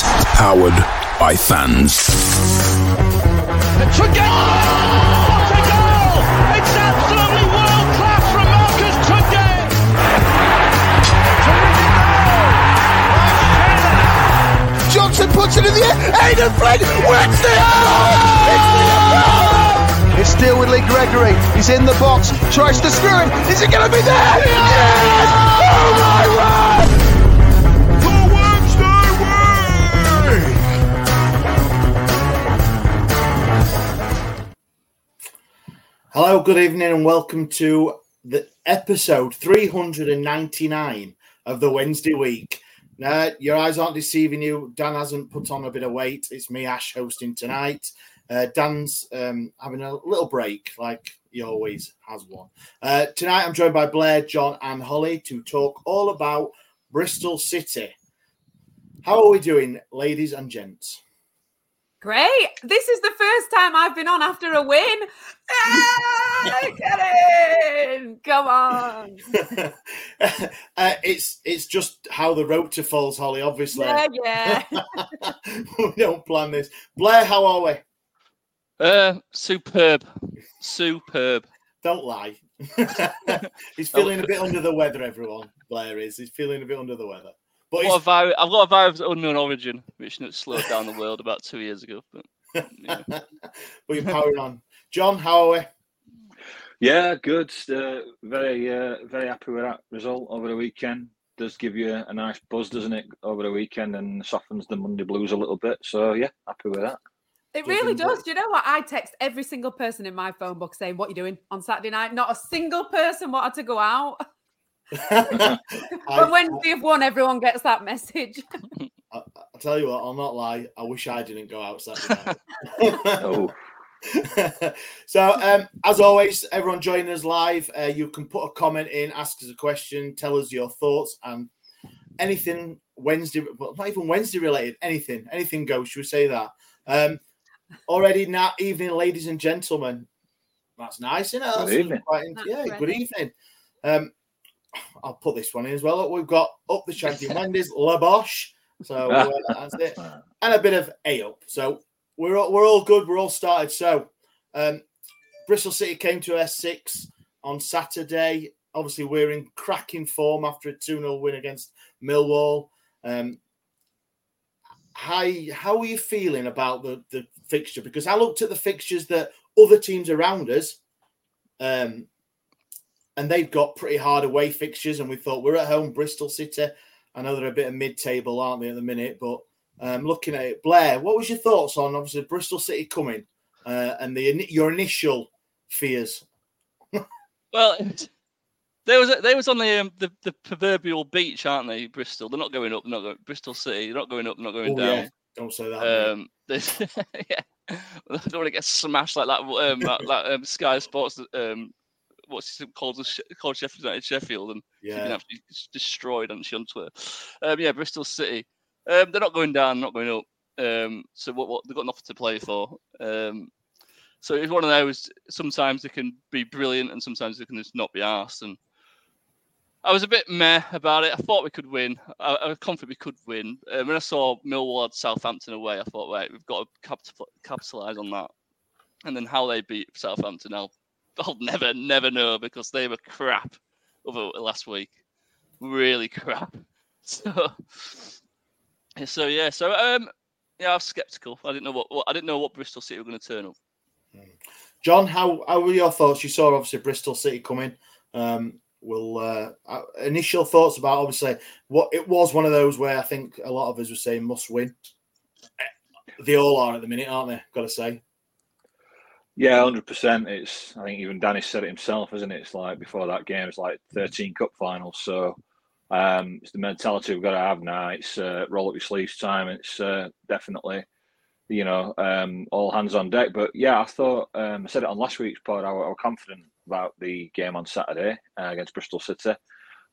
Powered by fans. What a goal! It's absolutely world class from Marcus Tunde. Johnson puts it in the air. Aidan Flynn wins the It's still with Lee Gregory. He's in the box. Tries to screw him. Is it going to be there? Yes! Oh my word! Hello, good evening, and welcome to the episode 399 of the Wednesday week. Now, your eyes aren't deceiving you. Dan hasn't put on a bit of weight. It's me, Ash, hosting tonight. Uh, Dan's um, having a little break, like he always has one. Uh, tonight, I'm joined by Blair, Jon, and Hollie to talk all about Bristol City. How are we doing, ladies and gents? Great. This is the first time I've been on after a win. Ah, get in. Come on. uh, it's it's just how the rota falls, Hollie. Obviously, Yeah, yeah. we don't plan this. Blair, how are we? Uh, superb, superb. Don't lie. he's feeling a bit under the weather. Everyone, Blair is. He's feeling a bit under the weather. But I've got, a virus, I've got a virus of unknown origin, which slowed down the world about two years ago. But, yeah. but you're powering on. Jon, how are we? Yeah, good. Uh, very, uh, very happy with that result over the weekend. Does give you a nice buzz, doesn't it, over the weekend, and softens the Monday blues a little bit. So yeah, happy with that. It really does. Do you know what? I text every single person in my phone book saying, What you doing on Saturday night? Not a single person wanted to go out. but when we've won, everyone gets that message. I, I tell you what, I'll not lie. I wish I didn't go out Saturday oh. so, um, as always, everyone joining us live, uh, you can put a comment in, ask us a question, tell us your thoughts, and anything Wednesday, well, not even Wednesday related, anything, anything goes. Should we say that? Um, already now, evening, ladies and gentlemen. That's nice, isn't it? That's Good evening. quite- yeah, good evening. Um, I'll put this one in as well. We've got up the champion Wendy's, La Bosch. So uh, that's it. And a bit of A up. So we're all, we're all good. We're all started. So um, Bristol City came to S6 on Saturday. Obviously, we're in cracking form after a 2 0 win against Millwall. Um, how, how are you feeling about the, the fixture? Because I looked at the fixtures that other teams around us, um, and they've got pretty hard away fixtures. And we thought we're at home, Bristol City. I know they're a bit of mid table, aren't they, at the minute? But um, looking at it, Blair, what was your thoughts on obviously Bristol City coming uh, and the your initial fears? Well, they was they was on the, um, the the proverbial beach, aren't they? Bristol. They're not going up. Not going. Bristol City. They're not going up. Not going Oh, down. yeah. Don't say that. Um, they, yeah, I don't want to get smashed like that. Um, that, that um, Sky Sports. Um, what's it called? Called Sheffield United Sheffield, and she's been Yeah. absolutely destroyed, hasn't she, on Twitter? Um, yeah, Bristol City. Um, they're not going down. Not going up. Um, so what? What they've got nothing to play for. Um, So it's one of those. Sometimes they can be brilliant, and sometimes they can just not be asked. And I was a bit meh about it. I thought we could win. I, I was confident we could win. Um, when I saw Millwall had Southampton away, I thought, right, we've got to capital, capitalise on that. And then how they beat Southampton, I'll, I'll never, never know because they were crap over last week. Really crap. So, so yeah. So um, yeah, I was skeptical. I didn't know what, what I didn't know what Bristol City were going to turn up. Jon, how how were your thoughts? You saw obviously Bristol City coming. Um, will uh, uh, initial thoughts about obviously what it was one of those where I think a lot of us were saying must win. They all are at the minute, aren't they? Got to say. Yeah, hundred percent. It's I think even Danny said it himself, isn't it? It's like before that game, it's like thirteen cup finals. So um, it's the mentality we've got to have now. It's uh, roll up your sleeves time. It's uh, definitely, you know, um, all hands on deck. But yeah, I thought um, I said it on last week's pod. I, I was confident about the game on Saturday uh, against Bristol City.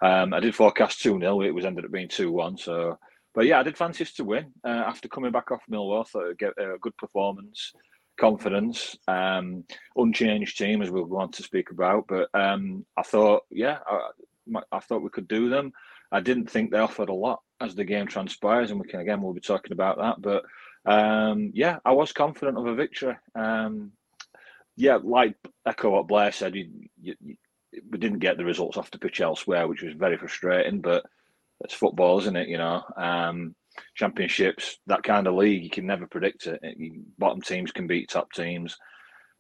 Um, I did forecast two 0 It was ended up being two one. So, but yeah, I did fancy us to win uh, after coming back off Millwall. Thought it'd get a good performance, confidence, um, unchanged team as we'll on to speak about. But um, I thought, yeah, I, I thought we could do them. I didn't think they offered a lot as the game transpires, and we can again we'll be talking about that. But um, yeah, I was confident of a victory. Um, yeah, like echo what Blair said, you, you, you, we didn't get the results off the pitch elsewhere, which was very frustrating. But it's football, isn't it? You know, um, championships, that kind of league, you can never predict it. You, bottom teams can beat top teams,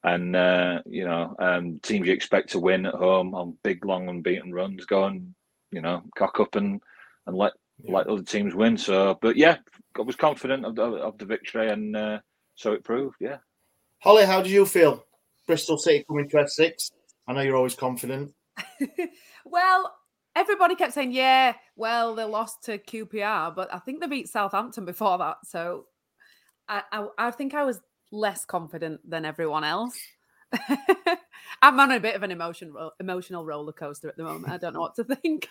and uh, you know, um, teams you expect to win at home on big, long, unbeaten runs, go and you know, cock up and and let yeah. let other teams win. So, but yeah, I was confident of the, of the victory, and uh, so it proved. Yeah. Hollie, how did you feel? Bristol City coming to S6. I know you're always confident. well, everybody kept saying, yeah, well, they lost to QPR, but I think they beat Southampton before that. So I, I, I think I was less confident than everyone else. I'm on a bit of an emotion emotional roller coaster at the moment. I don't know what to think.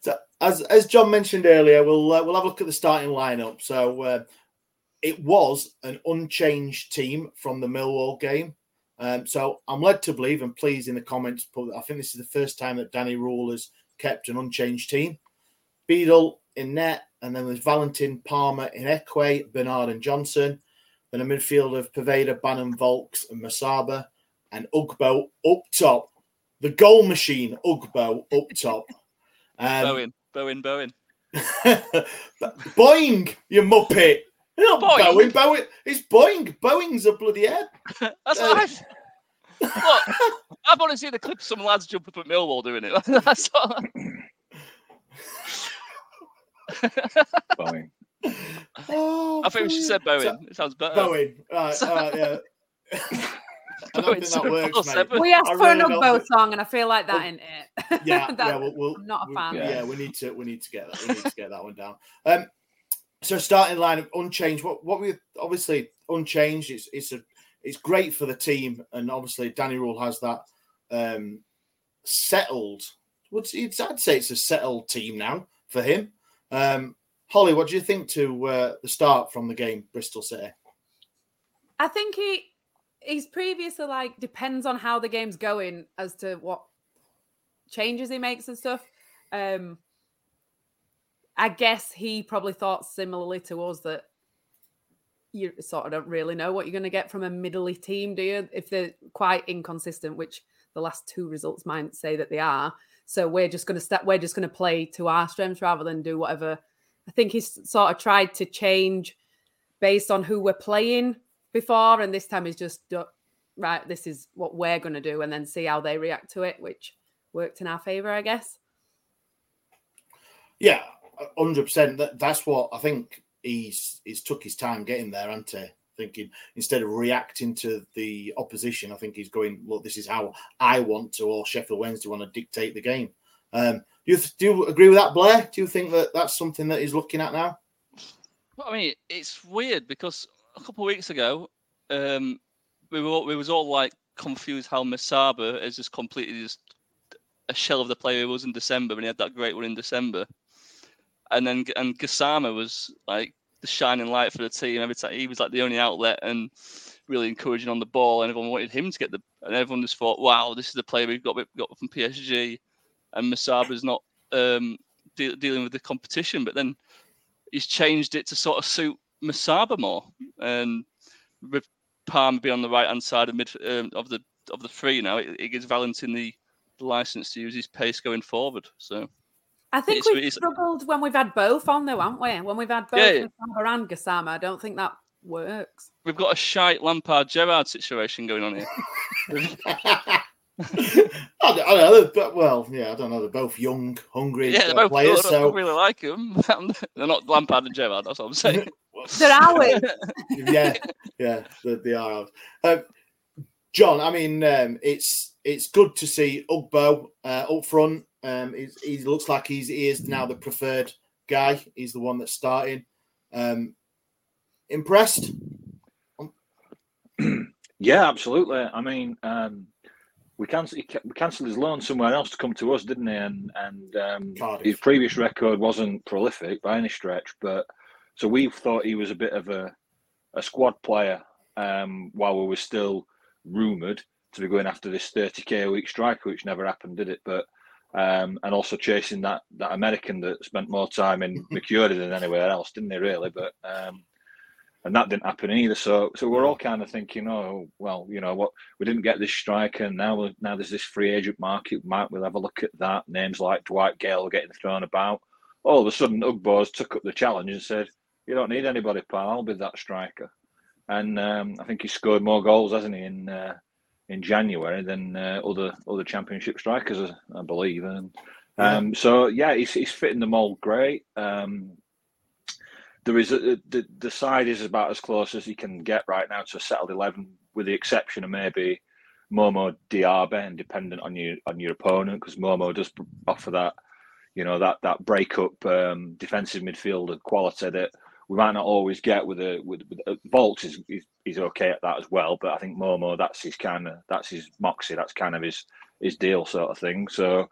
so, as as Jon mentioned earlier, we'll uh, we'll have a look at the starting lineup. So uh, it was an unchanged team from the Millwall game. Um, so I'm led to believe, and please in the comments. I think this is the first time that Danny Röhl has kept an unchanged team. Beadle in net, and then there's Valentin Palmer Ihiekwe, Bernard and Johnson. Then a midfield of Poveda, Bannan, Vaulks, and Musaba, and Ugbo up top. The goal machine, Ugbo up top. Um, Bowen, Bowen, Bowen. Boing, you muppet. Not Boeing. Boeing. Boeing. It's Boeing. Boeing's a bloody head. That's uh, what Look, I've only seen the clip of some lads jump up at Millwall doing it. That's all. Boeing. Oh, I think we should say Boeing. So, it sounds better. Boeing. Right, all right, yeah. I don't think that works, mate. We asked I for really an Ugbo song, and I feel like that well, in it. Yeah, yeah. We'll, we'll, I'm not a fan. Yeah. yeah, we need to. We need to get that. We need to get that one down. Um, so starting line of unchanged. What what we obviously unchanged. It's it's a it's great for the team, and obviously Danny Röhl has that um, settled. What's I'd say it's a settled team now for him. Um, Hollie, what do you think to uh, the start from the game, Bristol City? I think he he's previously like depends on how the game's going as to what changes he makes and stuff. Um, I guess he probably thought similarly to us that you sort of don't really know what you're going to get from a middly team, do you? If they're quite inconsistent, which the last two results might say that they are. So we're just going to step. We're just going to play to our strengths rather than do whatever. I think he's sort of tried to change based on who we're playing before, and this time he's just right. This is what we're going to do, and then see how they react to it, which worked in our favor, I guess. Yeah, hundred percent. That that's what I think. He's he's took his time getting there, hasn't he? Thinking instead of reacting to the opposition, I think he's going. Look, this is how I want to, or Sheffield Wednesday want to dictate the game. Um, do you do you agree with that, Blair? Do you think that that's something that he's looking at now? Well, I mean, it's weird because a couple of weeks ago, um, we were we was all like confused how Musaba is just completely just a shell of the player he was in December when he had that great one in December and then and Gassama was like the shining light for the team every time. He was like the only outlet, and really encouraging on the ball, and everyone wanted him to get the. And everyone just thought, "Wow, this is the player we've got we've got from PSG," and Musaba's not um, de- dealing with the competition. But then he's changed it to sort of suit Musaba more, and with Palm be on the right hand side of mid um, of the of the three now, it, it gives Valentin the, the license to use his pace going forward. So I think It's- we've it's- struggled when we've had both on, though, haven't we? When we've had both Yeah, yeah. And Gassama, I don't think that works. we've got a shite Lampard Gerrard situation going on here. I don't, I don't know, but well, yeah, I don't know. They're both young, hungry yeah, they're both players. good. I don't really like them. they're not Lampard and Gerrard. That's what I'm saying. They're ours. yeah, yeah, they, they are out. Um, Jon, I mean, um, it's it's good to see Ugbo uh, up front. Um, he looks like he's he is now the preferred guy. He's the one that's starting. Um, impressed? Yeah, absolutely. I mean, um, we cancelled we cancelled his loan somewhere else to come to us, didn't he? And and um, his previous record wasn't prolific by any stretch, but so we thought he was a bit of a a squad player um, while we were still rumoured to be going after this 30k a week striker, which never happened, did it? But um, and also chasing that that American that spent more time in Mercury than anywhere else, didn't he? Really, but um, and that didn't happen either. So so we're all kind of thinking, oh well, you know what, we didn't get this striker, and now now there's this free agent market. Might we'll have a look at that. Names like Dwight Gayle getting thrown about. All of a sudden, Ugbo's took up the challenge and said, "You don't need anybody, pal. I'll be that striker." And um, I think he scored more goals, hasn't he, in uh, in January than uh, other other Championship strikers, I believe. And um, so yeah, he's, he's fitting the mold great. Um, there is a, the the side is about as close as he can get right now to a settled eleven, with the exception of maybe Momo Diaby, and dependent on your on your opponent, because Momo does offer that, you know, that that break up um, defensive midfielder quality that we might not always get with a with, with uh, is, is is okay at that as well, but I think Momo that's his kind of that's his moxie, that's kind of his his deal sort of thing. So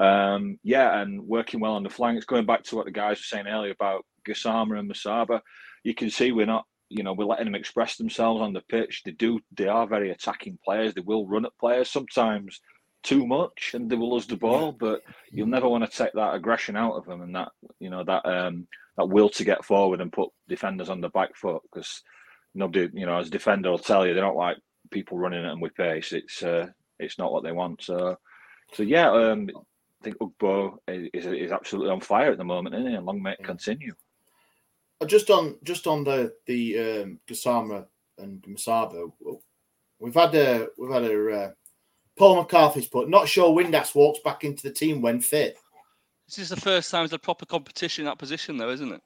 um, yeah, and working well on the flanks. Going back to what the guys were saying earlier about Gassama and Musaba, you can see we're not, you know, we're letting them express themselves on the pitch. They do, they are very attacking players. They will run at players sometimes too much, and they will lose the ball. But you'll never want to take that aggression out of them and that, you know, that um, that will to get forward and put defenders on the back foot because nobody, you know, as a defender will tell you they don't like people running at them with pace. It's uh, it's not what they want. So, so yeah, um, I think Ugbo is, is absolutely on fire at the moment, isn't he? And long may it continue. Uh, Just on just on the the um, Gassama and Musaba, we've had a we've had a uh, Paul McCarthy's put. Not sure Windass walks back into the team when fit. This is the first time there's a proper competition in that position, though, isn't it?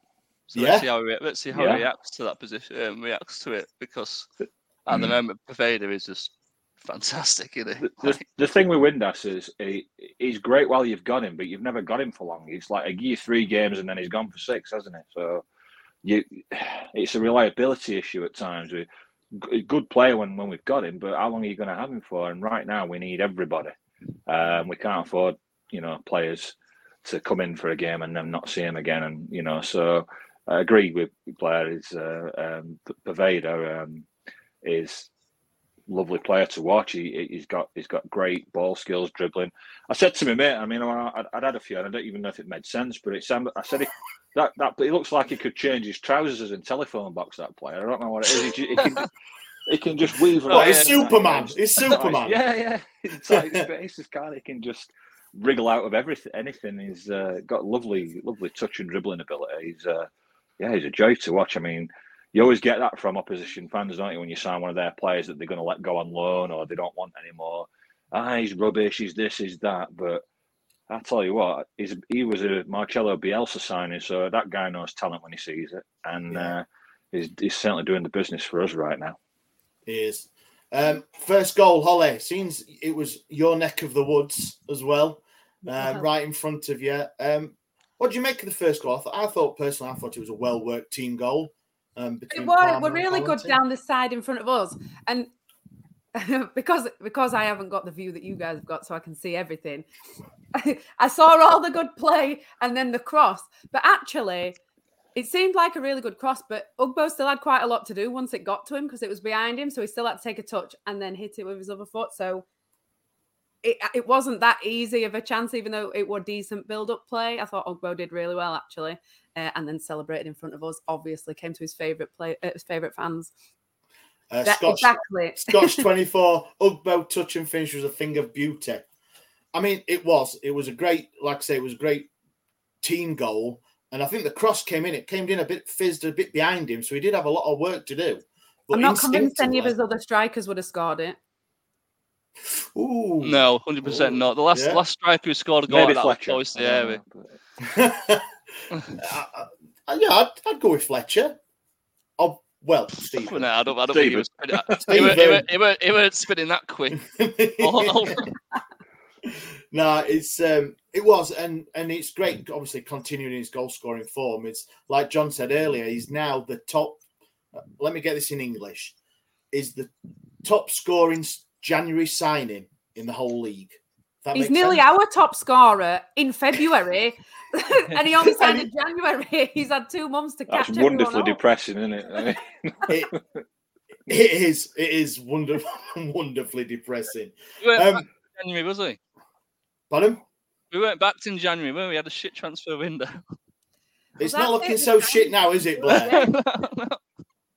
So Yeah. let's see how he, let's see how Yeah. he reacts to that position, um, reacts to it, because at Mm. the moment, Poveda is just fantastic, isn't he? The, the, the thing with Windass is he, he's great while you've got him, but you've never got him for long. He's like a year three games and then he's gone for six, hasn't he? So you, it's a reliability issue at times. We, g- good player when, when we've got him, but how long are you going to have him for? And right now we need everybody. Um, we can't afford, you know, players to come in for a game and then not see him again. And you know, so I agree with player is uh, um, Poveda um, is lovely player to watch. He, he's got he's got great ball skills, dribbling. I said to my mate, I mean, I, I'd had a few, and I don't even know if it made sense, but it sounded. I said it, that that it looks like he could change his trousers as in telephone box. That player, I don't know what it is. He, he can he can just weave. Around he's Superman. He's Superman. Yeah, yeah. He's tight space. This guy, he can just wriggle out of everything. Anything. He's uh, got lovely, lovely touch and dribbling ability. He's uh, yeah, he's a joy to watch. I mean, you always get that from opposition fans, don't you, when you sign one of their players that they're going to let go on loan or they don't want anymore. Ah, he's rubbish. He's this. He's that. But I tell you what, he's, he was a Marcello Bielsa signing, so that guy knows talent when he sees it, and Yeah. uh, he's, he's certainly doing the business for us right now. He is. Um, first goal, Hollie. Seems it was your neck of the woods as well, uh, Yeah. right in front of you. Um, what do you make of the first goal? I thought, I thought personally, I thought it was a well worked team goal. Um, It between was, Palmer we're and really good down this side in front of us. And because because I haven't got the view that you guys have got, so I can see everything. I saw all the good play and then the cross. But actually, It seemed like a really good cross, but Ugbo still had quite a lot to do once it got to him because it was behind him. So he still had to take a touch and then hit it with his other foot. So it, it wasn't that easy of a chance, even though it was decent build up play. I thought Ugbo did really well, actually. Uh, and then celebrated in front of us. Obviously, came to his favourite play, uh, his favourite fans. Uh, That- Scotch, exactly. Scotch 24, Ugbo touch and finish was a thing of beauty. I mean, it was. It was a great, like I say, it was a great team goal. And I think the cross came in. It came in a bit fizzed, a bit behind him. So he did have a lot of work to do. But I'm not convinced any of his other strikers would have scored it. Ooh. No, hundred percent not. The last Yeah. last striker who scored a goal Maybe like that was Fletcher. Boyce I don't Thierry. know, but- Uh, uh, yeah, I'd, I'd go with Fletcher. Oh, well, Steve. No, I don't, I don't think he was. Stephen. He weren't, he, Stephen. weren't, he, weren't, he weren't spinning that quick. Oh, no, it's um, it was, and and it's great. Obviously, continuing his goal scoring form. It's like Jon said earlier. He's now the top. uh, Let me get this in English. Is the top scoring s- January signing in the whole league. That He's nearly sense. our top scorer in February, and he only signed in January. He's had two months to That's catch everyone wonderfully up. depressing, isn't it? It, it is. It is wonderful, wonderfully depressing. we weren't back Um, in January, was he? pardon? We weren't backed in January, were we? We had a shit transfer window. It's Well, not looking so shit now, is it, Blair?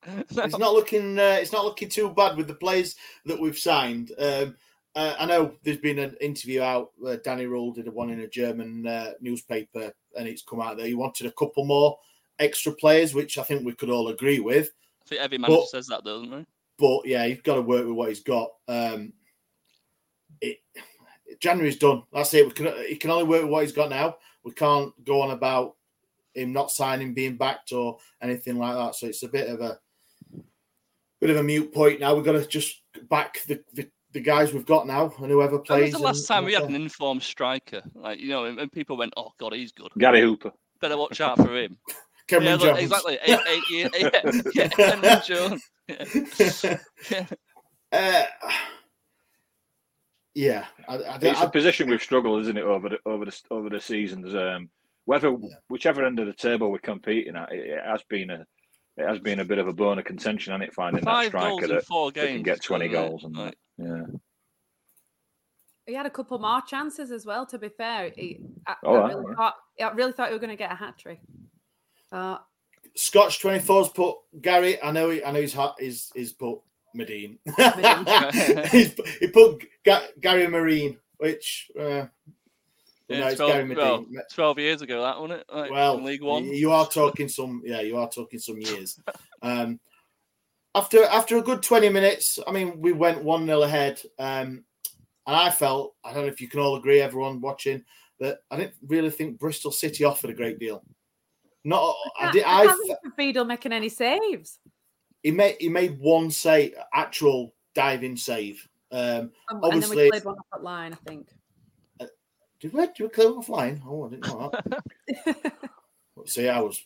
It's not looking. Uh, it's not looking too bad with the players that we've signed. Um, uh, I know there's been an interview out. Uh, Danny Röhl did one in a German uh, newspaper, and it's come out that he wanted a couple more extra players, which I think we could all agree with. I think every manager But- says that, doesn't he? But yeah, he's got to work with what he's got. Um, it, January's done. That's it. We can. He can only work with what he's got now. We can't go on about him not signing, being backed, or anything like that. So it's a bit of a bit of a mute point now. We've got to just back the, the, the guys we've got now, and whoever When plays. was the last and- time we had an informed striker? Like, you know, and, and people went, oh, God, he's good. Gary Hooper. Better watch out for him. Cameron yeah, look, Jones. exactly. Eight, eight, year- yeah, yeah, Cameron Jones. Yeah. Yeah. Uh, yeah, I, I, It's I, a position we've struggled, isn't it, over the over the over the seasons. Um, whether whichever end of the table we're competing at, it, it has been a it has been a bit of a bone of contention, and it finding Five that striker that, four that can get twenty goals. And that. Yeah, He had a couple more chances as well. To be fair, he, I, Oh, I really yeah. thought I really thought he was going to get a hat trick. Uh, Scotch 24's put Gary. I know. He, I know he's hot. He's he's put Madine. he's, he put Ga- Gary Madine, which uh, Yeah, no, it's 12, Gary well, Madine. 12 years ago, that wasn't it? Like, Well, in League One. you are talking some. Yeah, you are talking some years. um, after after a good twenty minutes, I mean, we went one 0 ahead, um, and I felt I don't know if you can all agree, everyone watching, that I didn't really think Bristol City offered a great deal. Not, I did. I I can't remember Beadle making any saves. he made he made one save, actual diving save. Um, Um, and then we played one off that line, I think. Did we do a clear offline? Oh, I didn't know that. See, I was.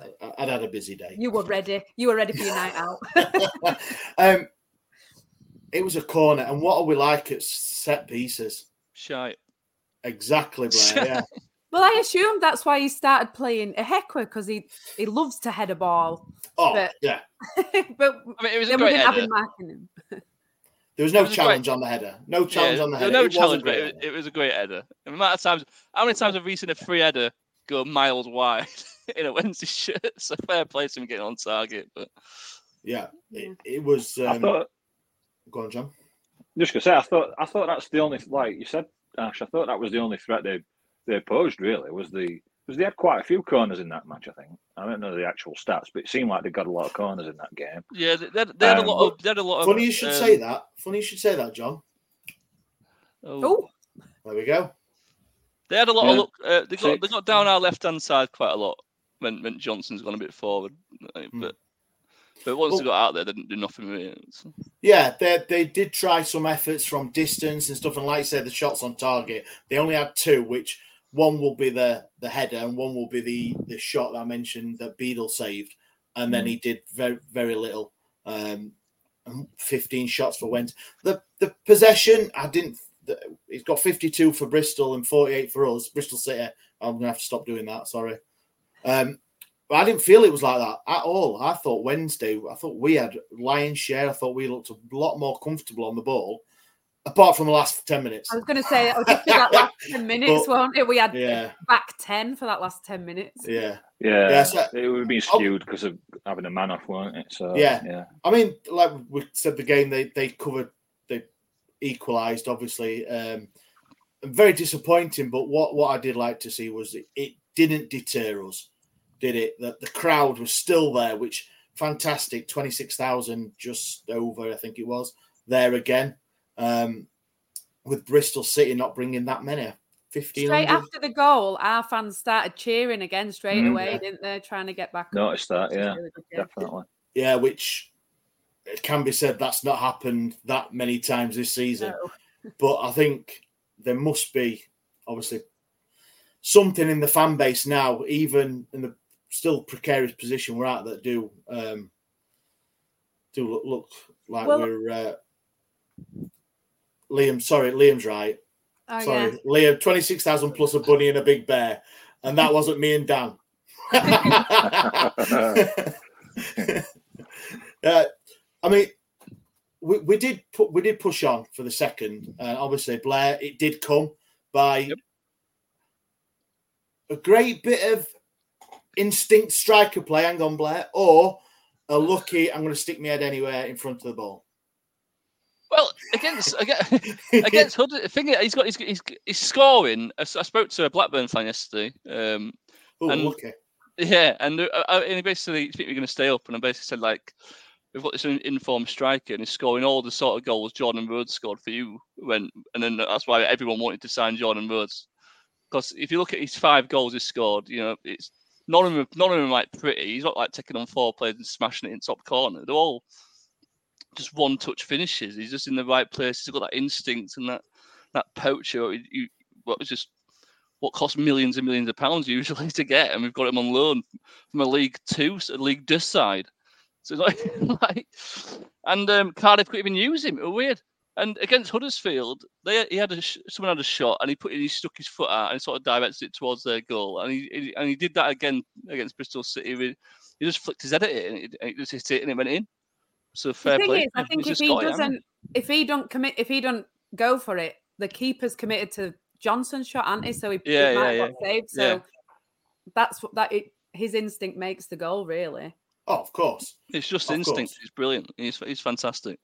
I- I'd had a busy day. You were ready. You were ready for your night out. um, it was a corner, and what are we like at set pieces? Shite. Exactly, Blair. Yeah, well, I assumed that's why he started playing a heckler because he he loves to head a ball. Oh, But- yeah. but I mean, it was a then we great didn't have header. Him marking him. There was no was challenge great- on the header. No challenge Yeah, on the header. was No It was a challenge, but great it, header. it was a great header. The amount of times, how many times have we seen a free header go miles wide in a Wednesday shirt? So fair play to him getting on target, but Yeah, it, it was. I Um, thought go on, Jon. just gonna say, I thought I thought that's the only like you said, Ash. I thought that was the only threat they they posed. Really, was the because they had quite a few corners in that match. I think I don't know the actual stats, but it seemed like they got a lot of corners in that game. yeah, they, they, had- they had a Um, lot of. They had a lot of. Funny you should um, say that. Funny you should say that, Jon. oh, Oh, There we go. They had a lot of look. Uh, they got they got down our left hand side quite a lot when when Johnson's gone a bit forward, like, Hmm. but but once they got out there, they didn't do nothing with it. So- Yeah, they they did try some efforts from distance and stuff, and like I said, the shots on target. They only had two, which one will be the the header, and one will be the the shot that I mentioned that Beadle saved, and then he did very very little. Um, 15 shots for Went. The the possession, I didn't. The, he's got 52 for Bristol and 48 for us. Bristol City. I'm gonna have to stop doing that. Sorry. Um, But I didn't feel it was like that at all. I thought Wednesday, I thought we had lion's share. I thought we looked a lot more comfortable on the ball, apart from the last 10 minutes. I was going to say, it was just that last 10 minutes, But- won't it? We had Yeah. back 10 for that last 10 minutes. Yeah. Yeah, Yeah, so- it would have been skewed because of having a man off, weren't it? So yeah. yeah. I mean, like we said, the game they they covered, they equalised. Obviously, um, very disappointing. But what what I did like to see was it, it didn't deter us, did it? That the crowd was still there, which fantastic. Twenty six thousand, just over, I think it was there again. Um, with Bristol City not bringing that many, fifteen Straight after the goal, our fans started cheering again straight Mm. away, Yeah. didn't they? Trying to get back. up. Noticed that, yeah, really definitely. Yeah, which it can be said that's not happened that many times this season. No. But I think there must be obviously something in the fan base now, even in the still precarious position we're at, that do um, do look, look like Well- we're uh, Liam. Sorry, Liam's right. Oh, sorry, yeah. Liam. Twenty six thousand plus a bunny and a big bear, and that wasn't me and Dan. uh, I mean, we, we did put we did push on for the second, and obviously Blair it did come by a great bit of instinct striker play. Hang on, Blair, or a lucky. I'm going to stick my head anywhere in front of the ball. Well, against against, against Huddersfield, the thing is, he's got he's, he's, he's scoring. I spoke to a Blackburn fan yesterday. Um, Oh, And- lucky. yeah, and, uh, uh, and he basically we're going to stay up, and I basically said like, we've got this informed striker, and he's scoring all the sort of goals Jordan Rhodes scored for you when, and then that's why everyone wanted to sign Jordan Rhodes, because if you look at his five goals he scored, you know it's none of them none of them are like pretty. He's not like taking on four players and smashing it in top corner. They're all just one touch finishes. He's just in the right place. He's got that instinct and that that poacher. What was just what costs millions and millions of pounds usually to get, and we've got him on loan from a League Two, a League Deux side. So like, like and um, Cardiff couldn't even use him. It was weird. And against Huddersfield, they he had a someone had a shot, and he put he stuck his foot out and sort of directed it towards their goal, and he, he and he did that again against Bristol City. With, he just flicked his head at it, and it, it just hit it, and it went in. So The thing play. is, I think He's if he got it, hasn't doesn't, if he don't commit, if he don't go for it, the keeper's committed to Johnson's shot, aren't he? So he, he Yeah, might yeah, got saved. So Yeah. that's what that it, his instinct makes the goal, really. Oh, of course. It's just Of instinct. course. He's brilliant. He's he's fantastic.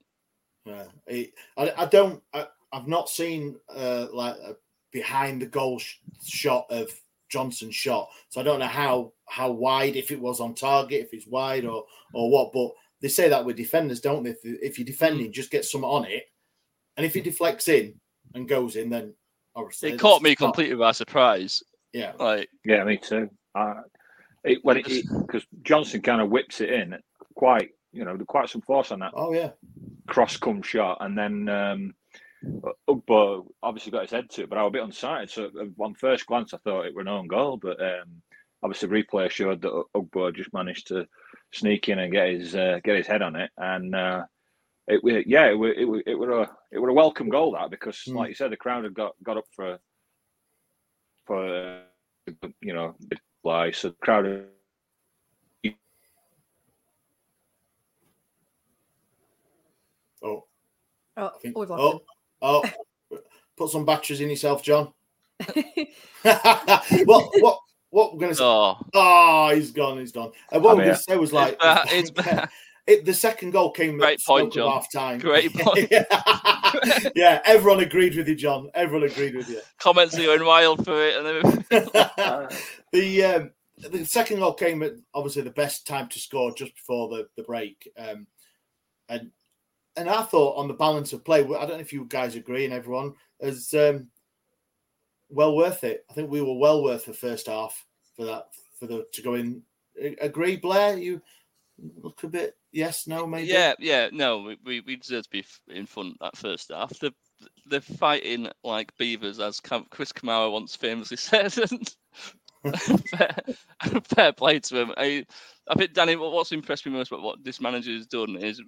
Yeah, it, I, I don't. I, I've not seen uh, like a behind the goal sh- shot of Johnson's shot, so I don't know how how wide, if it was on target, if it's wide or or what. But they say that with defenders, don't they? If, if you're defending, just get some on it, and if it deflects in and goes in, then obviously It caught me not- completely by surprise. Yeah, Like Yeah, me too. Uh, it, when it because Johnson kind of whips it in quite, you know, quite some force on that Oh yeah, cross come shot, and then um, Ugbo obviously got his head to it, but I was a bit unsighted. So uh, on first glance, I thought it were an own goal, but um, obviously replay showed that Ugbo just managed to sneak in and get his uh, get his head on it, and uh, it wa- yeah, it were it were it were a it were a welcome goal that because, Mm. like you said, the crowd had got got up for for uh, you know fly, so the crowd. had- oh, Oh, think- oh, oh, put some batteries in yourself, Jon. him. what what what we're gonna say? oh, Oh, he's gone. He's gone. And what I'm we here. gonna say was like, bad, it's bad. it, the second goal came Great at point, Jon. half time. Great point. yeah, everyone agreed with you, Jon. Everyone agreed with you. comments are going wild for it, and then the um, the second goal came at obviously the best time to score just before the the break, um, and and I thought on the balance of play, I don't know if you guys agree, and everyone as um, well worth it. I think we were well worth the first half for that for the to go in. Agree, Blair? You look a bit yes, no, maybe. yeah, yeah, no, we, we, deserve to be in front that first half. The they're fighting like beavers, as Chris Kamara once famously said. and fair, fair play to him. I, I think Danny, what's impressed me most about what this manager has done is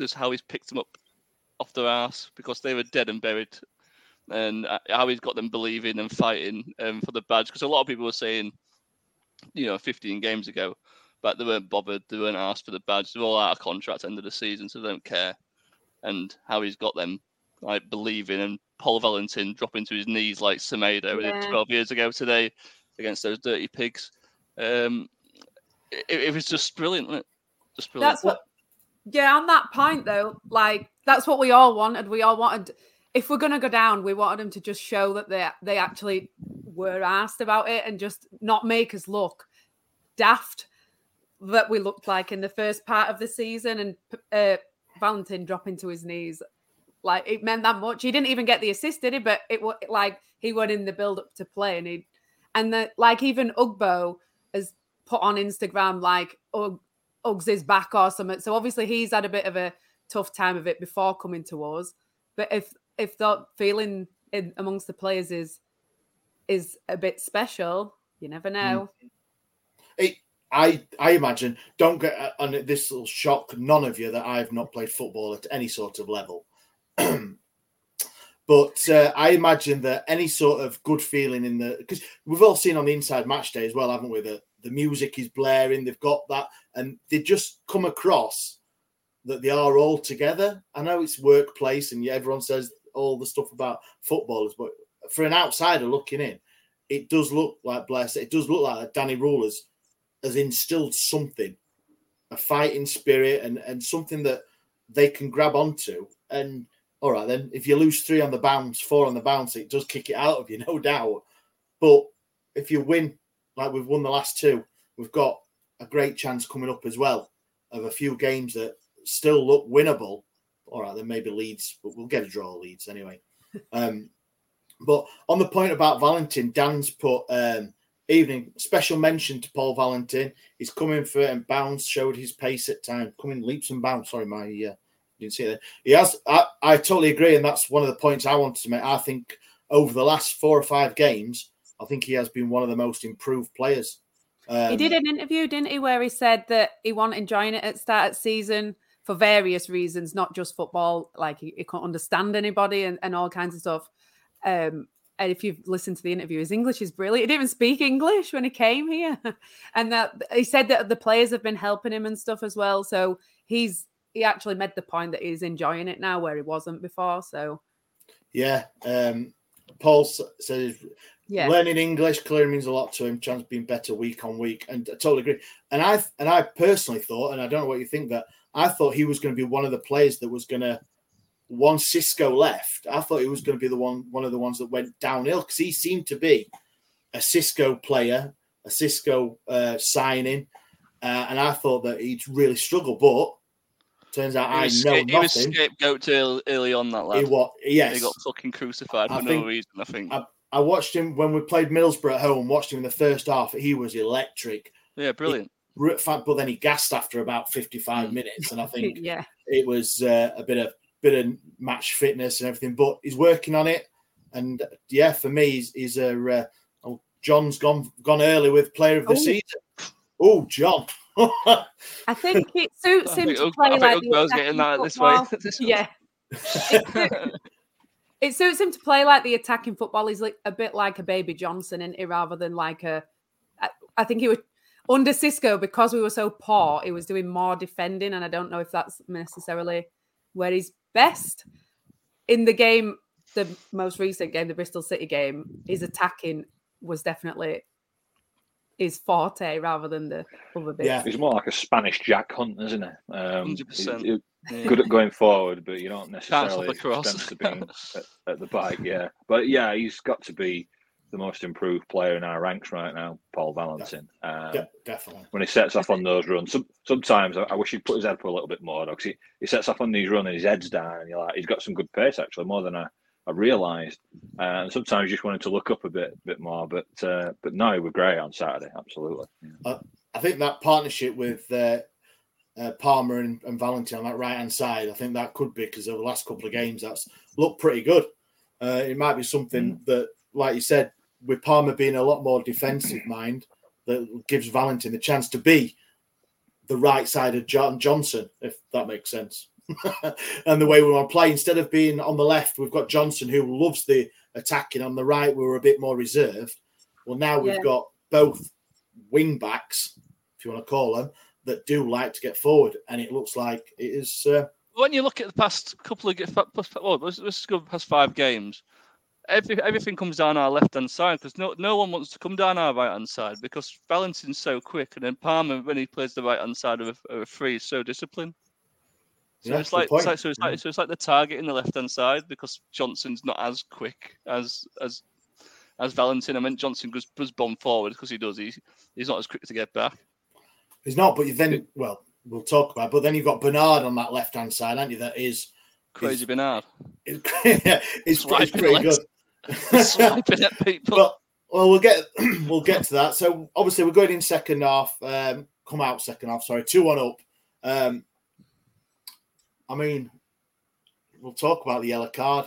just how he's picked them up off their ass because they were dead and buried, and uh, how he's got them believing and fighting um, for the badge. Because a lot of people were saying you know, 15 games ago. But they weren't bothered. They weren't asked for the badge. They're all out of contract end of the season, so they don't care. And how he's got them like believing and Pol Valentin dropping to his knees like Semedo Yeah. did 12 years ago today against those dirty pigs. Um, it, it was just brilliant? Just brilliant. That's what. Yeah, on that point though, like that's what we all wanted. We all wanted. If we're gonna go down, we wanted them to just show that they they actually were asked about it and just not make us look daft that we looked like in the first part of the season. And uh, Valentin dropping to his knees, like it meant that much. He didn't even get the assist, did he? But it was like he went in the build up to play, and he and the like even Ugbo has put on Instagram like Ugg, Uggs is back or something. So obviously he's had a bit of a tough time of it before coming to us. But if if that feeling in, amongst the players is is a bit special, you never know. It, I I imagine don't get uh, and this will shock none of you that I've not played football at any sort of level. but uh, I imagine that any sort of good feeling in the because we've all seen on the inside match day as well, haven't we? That the music is blaring, they've got that, and they just come across that they are all together. I know it's workplace, and everyone says all the stuff about footballers, but for an outsider looking in, it does look like Blair it does look like Danny Rulers has instilled something, a fighting spirit, and and something that they can grab onto. And all right, then if you lose three on the bounce, four on the bounce, it does kick it out of you, no doubt. But if you win, like we've won the last two, we've got a great chance coming up as well of a few games that still look winnable. All right, then maybe Leeds, but we'll get a draw Leeds anyway. Um, but on the point about Valentin, Dan's put um, evening special mention to Pol Valentin. He's coming for and bounce, showed his pace at time, coming leaps and bounds. Sorry, my uh, didn't see that. He has. I, I totally agree, and that's one of the points I wanted to make. I think over the last four or five games, I think he has been one of the most improved players. Um, he did an interview, didn't he, where he said that he wasn't enjoying it at start of season for various reasons, not just football. Like he, he couldn't understand anybody and, and all kinds of stuff. Um, and if you've listened to the interview, his English is brilliant. He didn't even speak English when he came here, and that he said that the players have been helping him and stuff as well. So he's he actually made the point that he's enjoying it now where he wasn't before. So Yeah. Um, Paul says yeah, learning English clearly means a lot to him. Chance being better week on week, and I totally agree. And I and I personally thought, and I don't know what you think, that I thought he was going to be one of the players that was going to. Once Xisco left, I thought he was going to be the one, one of the ones that went downhill because he seemed to be a Xisco player, a Xisco uh, signing, uh, and I thought that he'd really struggle. But turns out He I was, know sca- he was nothing. scapegoat early, early on that lad. He what? Yes, He got fucking crucified I for think- no reason. I think. I, I watched him when we played Middlesbrough at home. Watched him in the first half. He was electric. yeah, brilliant. Fact, But then he gassed after about fifty-five Mm. minutes, and I think yeah, it was uh, a bit of bit of match fitness and everything. But he's working on it, and yeah, for me, he's, he's a. Uh, oh, Jon's gone gone early with Player of the Oh. Season. Oh, Jon. I think it suits him to play like the attacking getting that this way. football. This way. Yeah, it suits him to play like the attacking football. He's like a bit like a baby Johnson, isn't he? Rather than like a, I, I think he would under Xisco because we were so poor. He was doing more defending, and I don't know if that's necessarily where he's best in the game. The most recent game, the Bristol City game, his attacking was definitely his forte rather than the other bit. Yeah. He's more like a Spanish Jack Hunt, isn't he? Um, 100%. he- he- good at going forward, but you don't Can't stop necessarily a cross. to being at, at the back. Yeah, but yeah, he's got to be the most improved player in our ranks right now, Pol Valentin. Um, De- definitely. when he sets off on those runs. Some, sometimes I, I wish he'd put his head up a little bit more because he, he sets off on these runs and his head's down, and you're like, he's got some good pace actually, more than I, I realised. Uh, and sometimes you just wanted to look up a bit bit more, but uh, but no, he was great on Saturday, absolutely. Yeah. I think that partnership with uh, uh, Palmer and, and Valentin on that right hand side, I think that could be because over the last couple of games that's looked pretty good. Uh, it might be something that, like you said, with Palmer being a lot more defensive mind, that gives Valentin the chance to be the right side of John Johnson, if that makes sense. and the way we want to play, instead of being on the left, we've got Johnson who loves the attacking. On the right, we were a bit more reserved. Well, now we've Yeah. got both wing backs, if you want to call them, that do like to get forward, and it looks like it is. Uh, when you look at the past couple of well, let's, let's go past five games. Every, everything comes down our left hand side because no no one wants to come down our right hand side because Valentin's so quick and then Palmer when he plays the right hand side of a, of a free is so disciplined. So Yeah, it's like, it's like so it's like mm. so it's like the target in the left hand side because Johnson's not as quick as as as Valentin. I meant Johnson goes does bomb forward because he does. He's he's not as quick to get back. He's not, but you then well, we'll talk about. It, but then you've got Bernard on that left hand side, haven't you? That is Crazy Bernard. is is, is Swiping pretty good. Swiping at people. But well, we'll get we'll get to that. So obviously we're going in second half. Um, come out second half. Sorry, two one up. Um, I mean, we'll talk about the yellow card.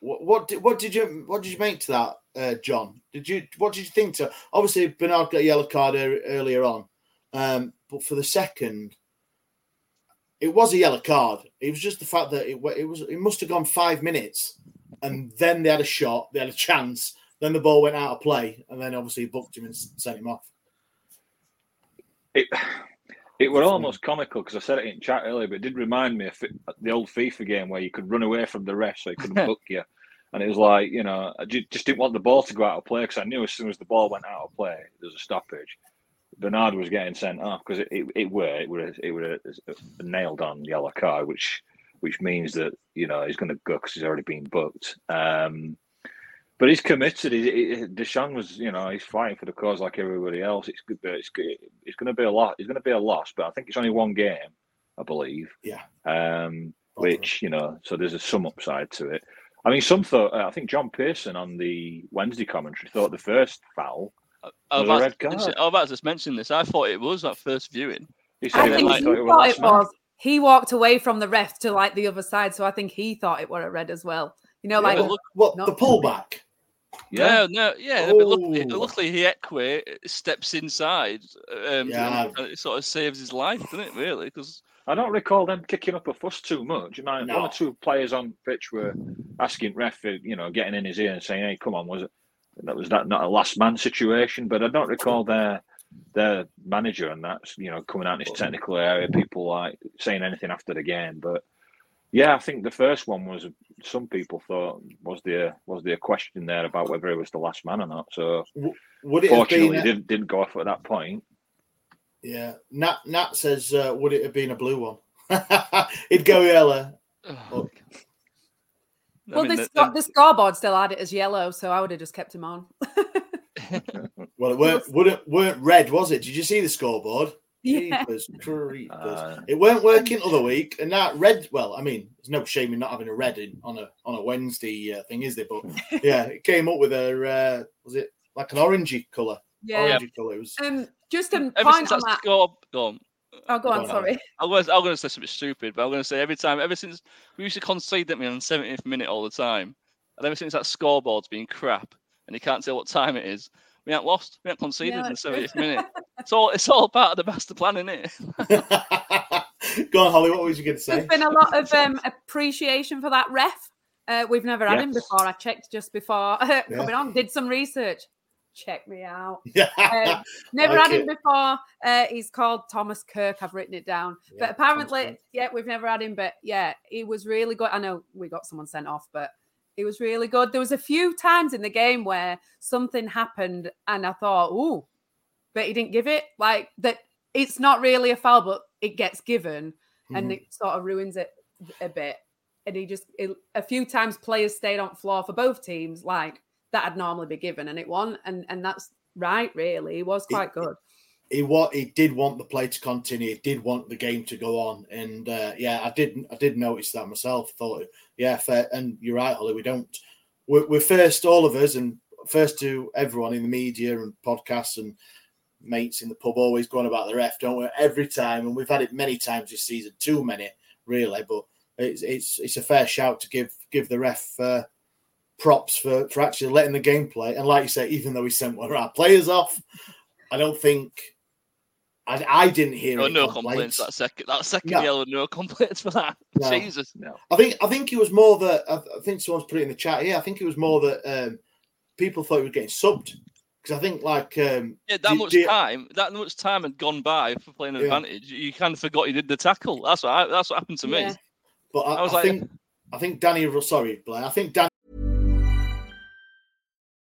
What what did, what did you what did you make to that, uh, Jon? Did you what did you think to? Obviously, Bernard got a yellow card ear- earlier on, um, but for the second, it was a yellow card. It was just the fact that it it was it must have gone five minutes, and then they had a shot, they had a chance, then the ball went out of play, and then obviously booked him and sent him off. It it were almost comical because I said it in chat earlier, but it did remind me of the old FIFA game where you could run away from the ref so he couldn't book you. And it was like, you know, I just didn't want the ball to go out of play because I knew as soon as the ball went out of play, there's a stoppage. Bernard was getting sent off because it, it, it were it were it were a, a nailed on yellow card, which which means that you know he's going to go because he's already been booked. Um, but he's committed. He, he, Di'Shon was, you know, he's fighting for the cause like everybody else. It's good. but It's it's going to be a lot. It's going to be a loss, but I think it's only one game, I believe. Yeah. Um, which you know, so there's a some upside to it. I mean, some thought. Uh, I think John Pearson on the Wednesday commentary thought the first foul I was was, a about red to, card. I was about to just mention this. I thought it was that first viewing. He I think like, he thought it thought last it man. was. He walked away from the ref to like the other side, so I think he thought it were a red as well. You know, like but look- What not- the pullback? Yeah, no, yeah. But luckily, Oh. luckily Ihiekwe steps inside um, Yeah. and it sort of saves his life, doesn't it? Really, because I don't recall them kicking up a fuss too much. You know, No. one or two players on pitch were asking ref, for, you know, getting in his ear and saying, "Hey, come on, was it that was that not a last man situation?" But I don't recall their their manager and that's you know coming out in his technical area, people like saying anything after the game. But yeah, I think the first one was some people thought was there was there a question there about whether it was the last man or not. So Would it have fortunately, been? it didn't didn't go off at that point. Yeah, Nat Nat says, uh, would it have been a blue one? It'd go yellow. Look, I well, mean, the, the- sco- the scoreboard still had it as yellow, so I would have just kept him on. well, it weren't wouldn't weren't red, was it? Did you see the scoreboard? Yeah. Jeepers creepers. Uh, it weren't working other week, and that red. Well, I mean, there's no shame in not having a red in on a on a Wednesday uh, thing, is there? But yeah, it came up with a uh, was it like an orangey color? Yeah. orangey color. It was Um, just a ever point since on that that. score, go on. Oh, go on. Go on, Sorry. I was I'm going to say something stupid, but I'm going to say every time, ever since we used to concede at me on the 70th minute all the time, and ever since that scoreboard's been crap and you can't tell what time it is, we haven't lost, we haven't conceded Yeah, in the 70th minute. It's all, it's all part of the master plan, isn't it? Go on, Hollie. What was you going to say? There's been a lot of um, appreciation for that ref. Uh, we've never had him before. I checked just before coming on, did some research. Check me out. Yeah. Um, never Like had him before. Uh, he's called Thomas Kirk. I've written it down. Yeah, but apparently, yeah, we've never had him. But yeah, he was really good. I know we got someone sent off, but he was really good. There was a few times in the game where something happened, and I thought, "Ooh," but he didn't give it. Like that, it's not really a foul, but it gets given, and Mhm. it sort of ruins it a bit. And he just it, a few times players stayed on floor for both teams, like that would normally be given, and it won, and and that's right. Really, he was It- quite good. He what he did want the play to continue. He did want the game to go on, and uh, yeah, I did I did notice that myself. Thought yeah, fair, and you're right, Hollie. We don't. We're, we're first, all of us, and first to everyone in the media and podcasts and mates in the pub always going about the ref, don't we? Every time, and we've had it many times this season. Too many, really, but it's it's it's a fair shout to give give the ref. Uh, props for, for actually letting the game play and like you say even though he sent one of our players off I don't think I, I didn't hear No, any no complaints. complaints. That second, that second No. yellow, no complaints for that. No. Jesus. No. I think I think it was more that I, I think someone's put it in the chat. Yeah, I think it was more that um, people thought he was getting subbed because because I think like um, Yeah, that do- much do- time, that much time had gone by for playing Yeah. advantage. You kind of forgot you did the tackle. That's what I, that's what happened to me. But I, I was I like- think I think Danny. Sorry, Blair. I think Danny.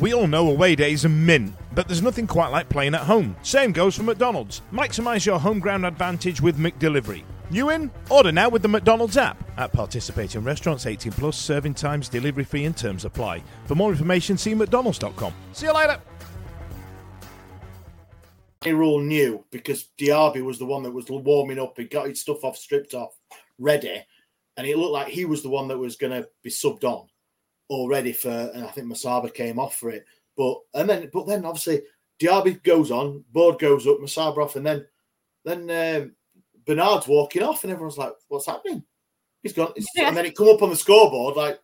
We all know away days are mint, but there's nothing quite like playing at home. Same goes for McDonald's. Maximise your home ground advantage with McDelivery. You in? Order now with the McDonald's app. At participating restaurants 18 plus, serving times, delivery fee and terms apply. For more information, see mcdonalds.com. See you later. They were all knew because Diaby was the one that was warming up. He got his stuff off, stripped off, ready, and it looked like he was the one that was going to be subbed on already for. And I think Musaba came off for it. But and then, but then obviously Diaby goes on, board goes up, Musaba off, and then then um, Bernard's walking off, and everyone's like, "What's happening?" He's gone, It's- Yeah. and then it come up on the scoreboard like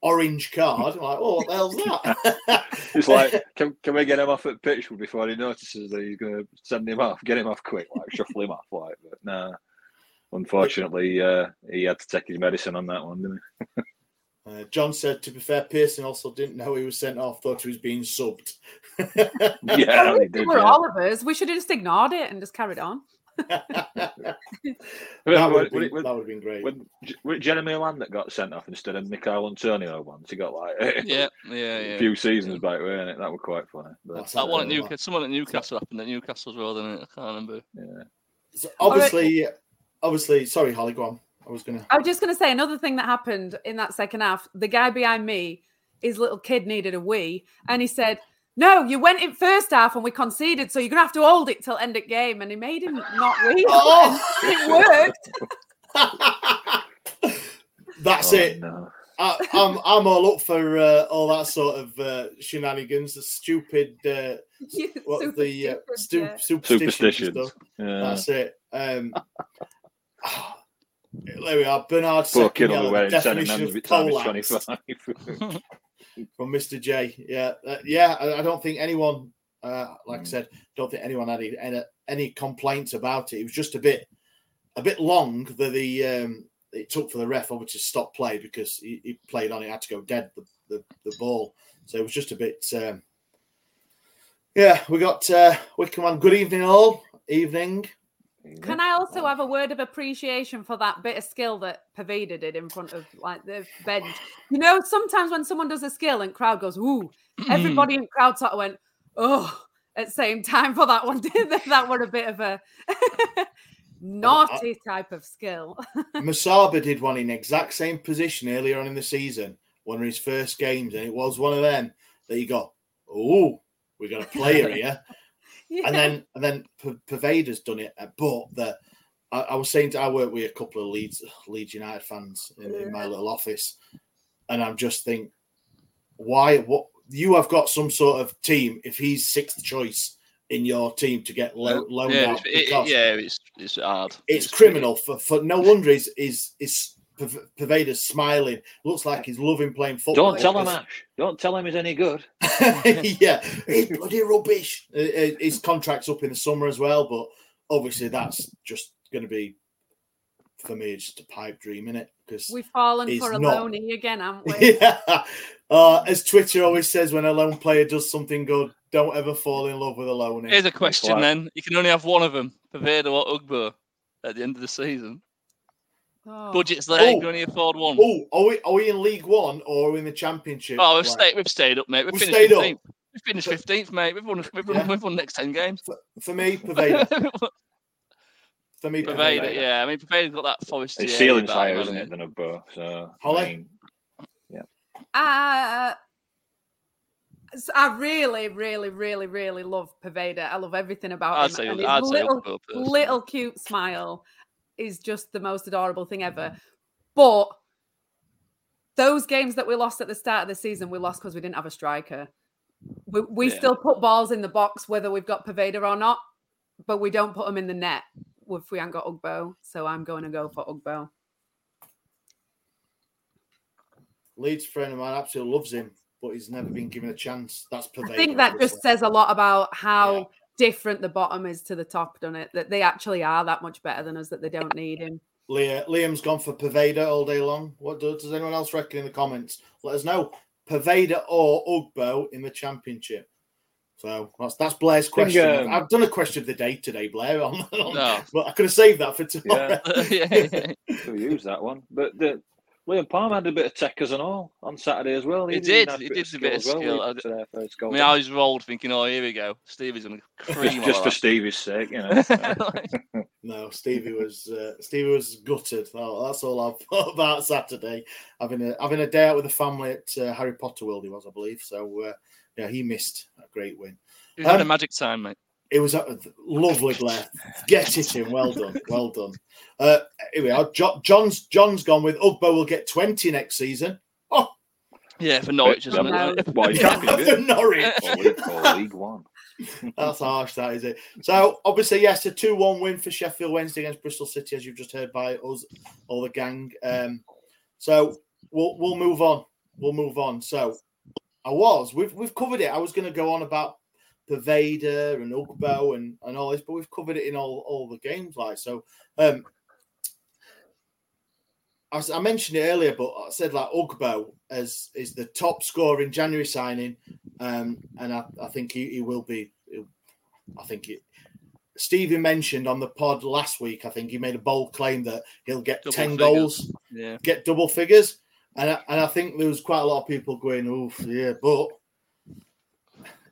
orange card. I'm like, "Oh, what the hell's that?" It's like, can, can we get him off at pitch before he notices that he's going to send him off? Get him off quick, like shuffle him off, like. But nah, unfortunately, uh, he had to take his medicine on that one, didn't he? Uh, John said, to be fair, Pearson also didn't know he was sent off, thought he was being subbed. Yeah, he They did. were yeah. all of us. We should have just ignored it and just carried on. that would have been, when- that would have been great. When J- was it Jeremy Lamb that got sent off instead of Michael Antonio once, he got like Yeah, yeah, a few seasons back, weren't it? That was quite funny. But That one at Newcastle, someone at Newcastle happened at Newcastle as well, didn't it? I can't remember. yeah, So obviously, obviously, sorry, Hollie, go on. I was going to. I was just going to say another thing that happened in that second half. The guy behind me, his little kid needed a wee, and he said, "No, you went in first half and we conceded, so you're going to have to hold it till end of game." And he made him not wee. Oh! it worked. That's Oh, it. no. I, I'm I'm all up for uh, all that sort of uh, shenanigans, the stupid, uh, what's the uh, stu- yeah. superstitions. Superstitions. Yeah. That's it. Um, there we are. Bernard Poor second kid on yellow, the way the and sending definition of every time he's poleaxe 25. from Mr. J. Yeah, uh, yeah. I, I don't think anyone, uh, like I Mm. said, don't think anyone had any, any complaints about it. It was just a bit, a bit long that the um, it took for the ref obviously to stop play because he, he played on it had to go dead the, the, the ball. So it was just a bit. Um, yeah, we got uh, Wickham on. Good evening, all. Evening. Can I also oh. have a word of appreciation for that bit of skill that Poveda did in front of like the bench? You know, sometimes when someone does a skill and crowd goes, "Ooh," mm. everybody in crowd sort of went, "Oh," at the same time for that one. Did that were a bit of a oh, naughty type of skill. Musaba did one in exact same position earlier on in the season, one of his first games, and it was one of them that you go, "Oh, we got a player here." Yeah. and then and then P- Poveda's done it. uh, But the I, I was saying to, I work with a couple of Leeds Leeds United fans in, in my little office, and I'm just think, why? What you have got some sort of team if he's sixth choice in your team to get lo- loaned yeah, out it's, it- because yeah, it's it's hard. it's criminal for, for no wonder is is is Poveda's smiling. Looks like he's loving playing football. Don't tell him, because- Ash. Don't tell him he's any good. yeah, he's bloody rubbish. Uh, uh, His contract's up in the summer as well, but obviously that's just going to be for me It's just a pipe dream, is it? Because We've fallen for a not- loanee again, haven't we? yeah, uh, as Twitter always says, when a lone player does something good, don't ever fall in love with a loanee. Here's a question why- then. You can only have one of them, Poveda or Ugbo, at the end of the season. Oh. Budget's there, you Oh. can only afford one. Oh, are we are we in League One or are we in the Championship? Oh, we've Like, stayed, we've stayed up, mate. We've, We've finished stayed up. 15th. We've finished 15th, mate. We've won, we've, won, Yeah. we've won next 10 games. For me, Poveda. For me, Poveda, Poveda. yeah. I mean, Poveda's got that Forest. His TA ceiling's about higher, isn't hasn't it, than a bow? So, Hollie? I mean, Uh, so I really, really, really, really love Poveda. I love everything about I'd him. say- I'd say little, Ugbo little cute smile is just the most adorable thing ever. But those games that we lost at the start of the season, we lost because we didn't have a striker. We, we Yeah. still put balls in the box whether we've got Poveda or not, but we don't put them in the net if we haven't got Ugbo. So I'm going to go for Ugbo. Leeds friend of mine absolutely loves him, but he's never been given a chance. That's I think that just says a lot about how different the bottom is to the top, doesn't it? That they actually are that much better than us, that they don't need him. Leah, Liam's gone for Poveda all day long. What does, does anyone else reckon in the comments? Let us know. Poveda or Ugbo in the championship. So that's that's Blair's think, question. um, I've done a question of the day today, Blair. On, on- No. But I could have saved that for tomorrow. yeah, We'll use that one. But the, Liam Palmer had a bit of techers and all on Saturday as well. He He did. had He did a bit of as well, skill. leading to their first I goal. mean, I was rolled thinking, oh, here we go. Stevie's going to cream just for. Stevie's sake, you know. No, Stevie was uh, Stevie was gutted. Oh, that's all I've thought about Saturday. Having a having a day out with the family at uh, Harry Potter World, he was, I believe. So uh, yeah, he missed a great win. He had a Um, magic time, mate. It was a lovely, Blair. Get it in. Well done. Well done. Uh, here we are. Jo- John's John's gone with Ugbo will get 20 next season. Oh, Yeah, for Norwich, isn't it? Well, you for. Norwich. Or League, One. That's harsh, that is it. So obviously, yes, a two-one win for Sheffield Wednesday against Bristol City, as you've just heard by us, all the gang. Um, so we'll we'll move on. We'll move on. So I was we've we've covered it. I was going to go on about Poveda and Ugbo and and all this, but we've covered it in all all the games. Like so, um, I, I mentioned it earlier, but I said like Ugbo as is the top scorer in January signing, um, and I, I think he, he will be. I think it. Stevie mentioned on the pod last week. I think he made a bold claim that he'll get Double ten figures. goals, Yeah. get double figures, and I, and I think there was quite a lot of people going, "Oof, yeah," but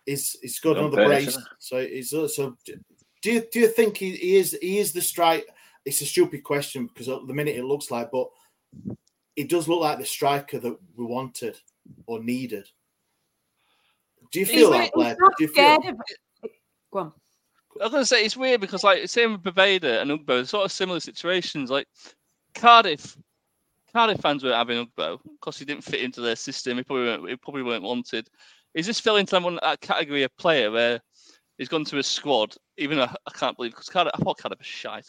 he's he's scored Don't another pay brace. So he's uh, so. Do you do you think he, he is he is the strike? It's a stupid question because at the minute it looks like, but it does look like the striker that we wanted or needed. Do you feel re- that, he's Blair? Do you feel? of- Go on. I was going to say it's weird because, like, same with Poveda and Ugbo, sort of similar situations. Like Cardiff, Cardiff fans weren't having Ugbo because he didn't fit into their system. He probably weren't, he probably weren't wanted. He's just fell into that one that category of player where he's gone to a squad. Even though I can't believe because Cardiff, I thought Cardiff was shite.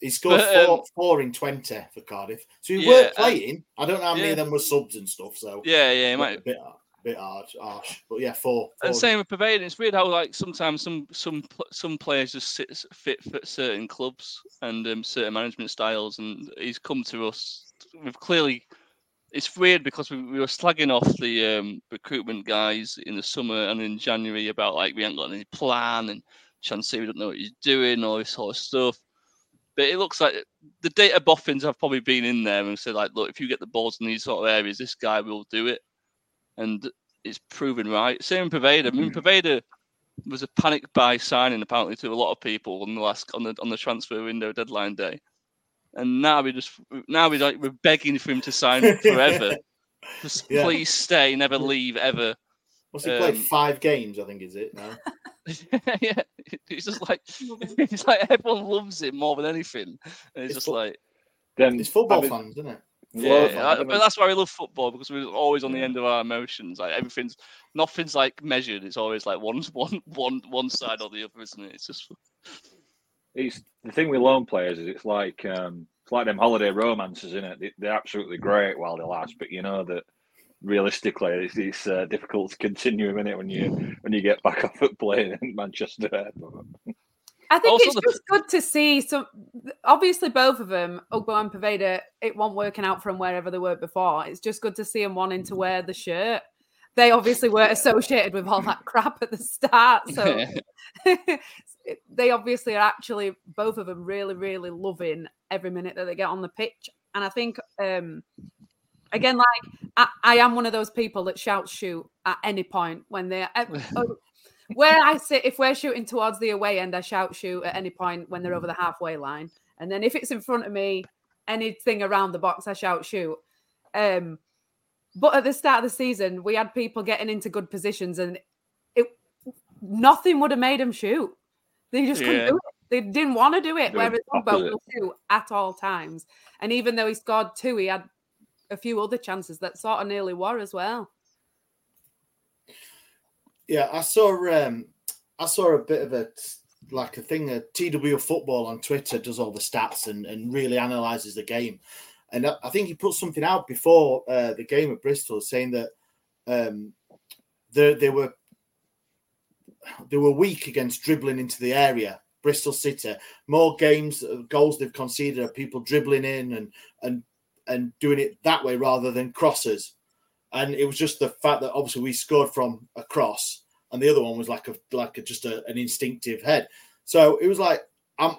He scored But, four, um, four in twenty for Cardiff, so he Yeah, were and- playing. I don't know how many yeah. of them were subs and stuff. So Yeah, yeah, he a might. bit, bit harsh, harsh, but yeah, four. And same with Poveda. It's weird how like sometimes some some some players just sit, fit for certain clubs and um, certain management styles, and he's come to us. We've clearly. It's weird because we, we were slagging off the um, recruitment guys in the summer and in January about like we haven't got any plan and Chansiri we don't know what he's doing, all this sort of stuff. But it looks like the data boffins have probably been in there and said like, look, if you get the balls in these sort of areas, this guy will do it, and it's proven right. Same with Poveda. I mean, Poveda was a panic buy signing apparently to a lot of people on the last on the on the transfer window deadline day, and now we just now we like we're begging for him to sign forever. Just Yeah. please stay, never leave ever. What's he played? Um, Five games, I think, is it now? yeah, it's just like it's like everyone loves him more than anything. And it's, just like Then It's football having- fans, isn't it? yeah, Football I- but that's why we love football because we're always on the end of our emotions. Like everything's nothing's like measured. It's always like one one one one side or the other, isn't it? It's just It's the thing with loan players is it's like um, it's like them holiday romances, isn't it? They, they're absolutely great while they last, but you know that realistically it's, it's uh, difficult to continue in it when you when you get back off at playing in Manchester I think Also it's the- just good to see. So obviously, both of them, Ugbo and Poveda, it wasn't working out from wherever they were before. It's just good to see them wanting to wear the shirt. They obviously were associated with all that crap at the start, so they obviously are actually both of them really, really loving every minute that they get on the pitch. And I think, um, again, like I, I am one of those people that shouts shoot at any point when they're oh, where I sit. If we're shooting towards the away end, I shout shoot at any point when they're over the halfway line. And then if it's in front of me, anything around the box, I shout shoot. Um, but at the start of the season, we had people getting into good positions, and it nothing would have made them shoot. They just couldn't Yeah. do it. They didn't want to do it. They're Whereas Ugbo will shoot at all times. And even though he scored two, he had a few other chances that sort of nearly were as well. Yeah, I saw um I saw a bit of a like a thing that TW football on Twitter does all the stats and, and really analyzes the game. And I, think he put something out before uh, the game at Bristol saying that um they, they were they were weak against dribbling into the area. Bristol City, more games, uh, goals they've conceded are people dribbling in and and and doing it that way rather than crosses. And it was just the fact that obviously we scored from a cross, and the other one was like a like a, just a, an instinctive head. So it was like I'm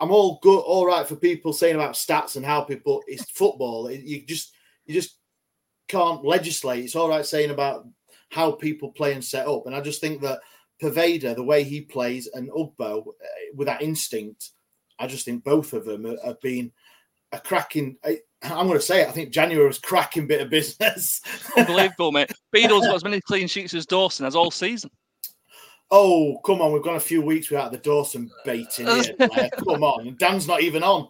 I'm all good, all right for people saying about stats and how people it's football. You just you just can't legislate. It's all right saying about how people play and set up. And I just think that Poveda, the way he plays, and Ugbo uh, with that instinct, I just think both of them have been a cracking. I, am going to say it. I think January was cracking bit of business. Unbelievable, mate. Beadle's got as many clean sheets as Dawson has all season. Oh, come on. We've gone a few weeks without the Dawson bait in here. Come on. Dan's not even on.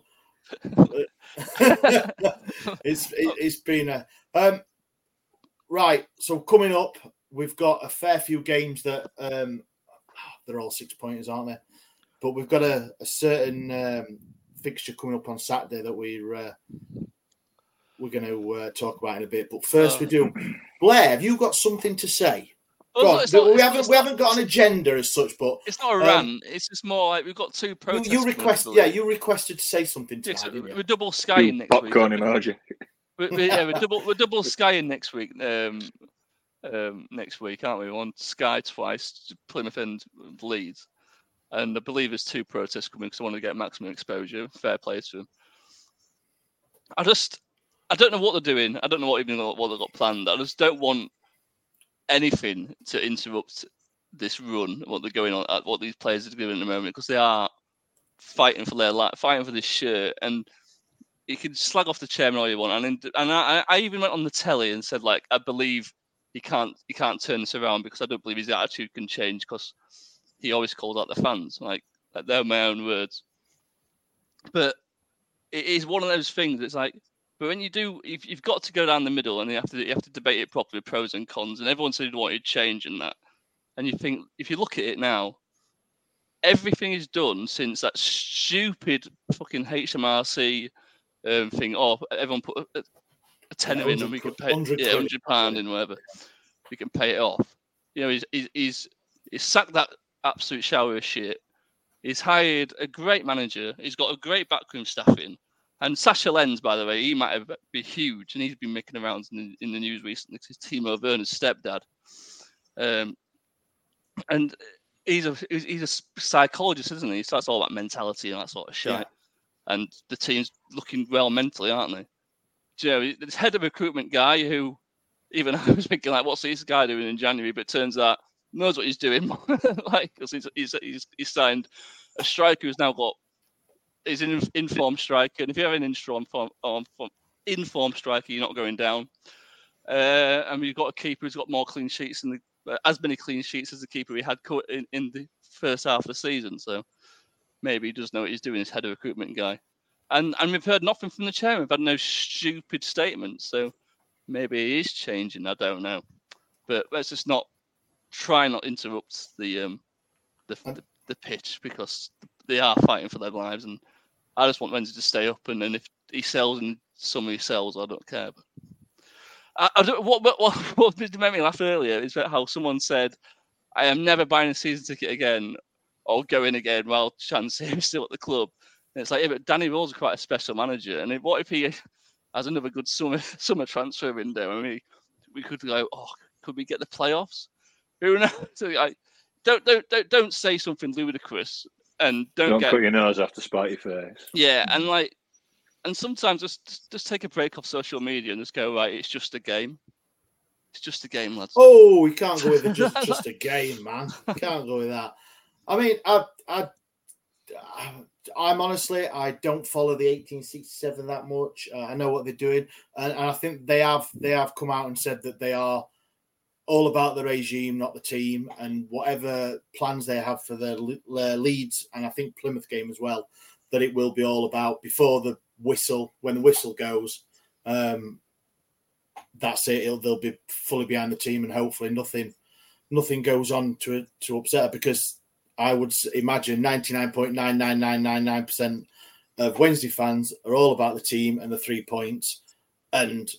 it's it, has been a um, right. So coming up, we've got a fair few games that um, they're all six pointers, aren't they? But we've got a, a certain um, fixture coming up on Saturday that we're uh, we're going to uh, talk about in a bit. But first, we do. Blair, have you got something to say? Oh, Go on. we haven't we haven't got an agenda as such, but it's not a rant. it's just more like we've got two protests. You, you request, yeah, you requested to say something. To yes, we're double skying next popcorn week. emoji. We're, we're, yeah, we're double we're double skying next week. Um, um, next week, aren't we? On Sky twice, Plymouth and Leeds, and I believe there's two protests coming because I want to get maximum exposure. Fair play to them. I just, I don't know what they're doing. I don't know what even what they've got planned. I just don't want anything to interrupt this run, what they're going on, at what these players are doing at the moment, because they are fighting for their life, fighting for this shirt, and you can slag off the chairman all you want, and and I, I even went on the telly and said like I believe he can't he can't turn this around because I don't believe his attitude can change because he always calls out the fans like they're my own words, but it is one of those things. It's like but when you do, if you've got to go down the middle and you have to you have to debate it properly, pros and cons, and everyone said he wanted change in that. And you think if you look at it now, everything is done since that stupid fucking HMRC um, thing. Oh, everyone put a, a tenner yeah, in and we can pay yeah, hundred pound in whatever. We can pay it off. You know, he's he's he's, he's sacked that absolute shower of shit. He's hired a great manager. He's got a great backroom staff in. And Sascha Lense, by the way, he might have been huge, and he's been making the rounds in the, in the news recently. He's Timo Werner's stepdad, um, and he's a he's a psychologist, isn't he? So that's all about mentality and that sort of shit. Yeah. And the team's looking well mentally, aren't they? Do you know, this head of recruitment guy who, even I was thinking like, what's this guy doing in January? But turns out knows what he's doing, like because he's, he's he's he's signed a striker who's now got He's an informed striker, and if you have an informed informed striker, you're not going down. Uh, and we've got a keeper who's got more clean sheets and uh, as many clean sheets as the keeper we had in, in the first half of the season. So maybe he does know what he's doing. His head of recruitment guy, and and we've heard nothing from the chairman. We've had no stupid statements. So maybe he is changing. I don't know, but let's just not try not interrupt the um the the, the pitch because they are fighting for their lives and I just want Renzi to stay up, and then if he sells and somebody sells, I don't care. But I, I don't, what, what, what, made me laugh earlier is how someone said, I am never buying a season ticket again or going again while Chance is still at the club. And it's like, yeah, but Danny Röhl is quite a special manager. And if, what if he has another good summer summer transfer window? I mean, we could go, oh, could we get the playoffs? Who knows? So, don't, don't, don't, don't say something ludicrous and don't, don't get, cut your nose after spite your face. Yeah, and like, and sometimes just just take a break off social media and just go right. It's just a game. It's just a game, lads. Oh, we can't go with it. Just, just a game, man. Can't go with that. I mean, I, I, I'm honestly, I don't follow the 1867 that much. Uh, I know what they're doing, and, and I think they have they have come out and said that they are all about the regime, not the team, and whatever plans they have for their, their and I think Plymouth game as well, that it will be all about before the whistle, when the whistle goes, um, that's it. It'll, they'll be fully behind the team, and hopefully nothing nothing goes on to to upset her because I would imagine ninety nine point nine nine nine nine nine percent of Wednesday fans are all about the team and the three points and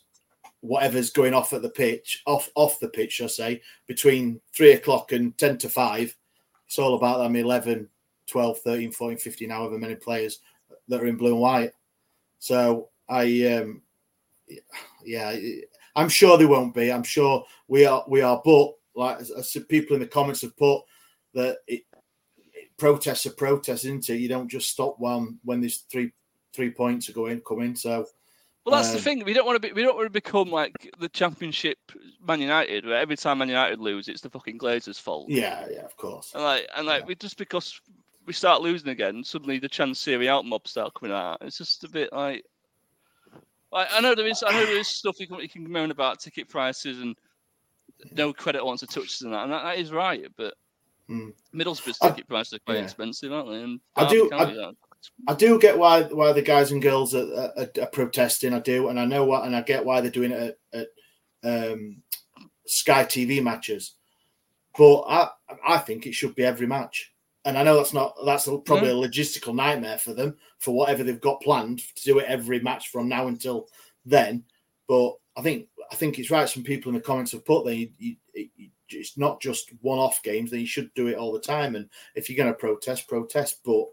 whatever's going off at the pitch, off off the pitch, I say, between three o'clock and 10 to 5, it's all about them 11, 12, 13, 14, 15, however many players that are in blue and white. So I, um, yeah, I'm sure they won't be. I'm sure we are. We are, but like people in the comments have put that it, it, protests are protests, isn't it? You don't just stop one when there's three three points are going coming. So Well, that's the um, thing. We don't want to be. We don't want to become like the Championship Man United, where every time Man United lose, it's the fucking Glazers' fault. Yeah, yeah, of course. And like, and like, we just because we start losing again, suddenly the Chansiri out mob start coming out. It's just a bit like. Like, I know there is. I know there is stuff you can, you can moan about ticket prices and no credit wants to touch and that, and that, that is right. But Mm. Middlesbrough's I- ticket prices are quite yeah. expensive, aren't they? And I do- I- I do get why why the guys and girls are, are, are protesting. I do, and I know what, and I get why they're doing it at, at um, Sky TV matches. But I I think it should be every match, and I know that's not that's probably a logistical nightmare for them for whatever they've got planned to do it every match from now until then. But I think I think it's right. Some people in the comments have put that you, you, you, it's not just one-off games. Then you should do it all the time. And if you're going to protest, protest. But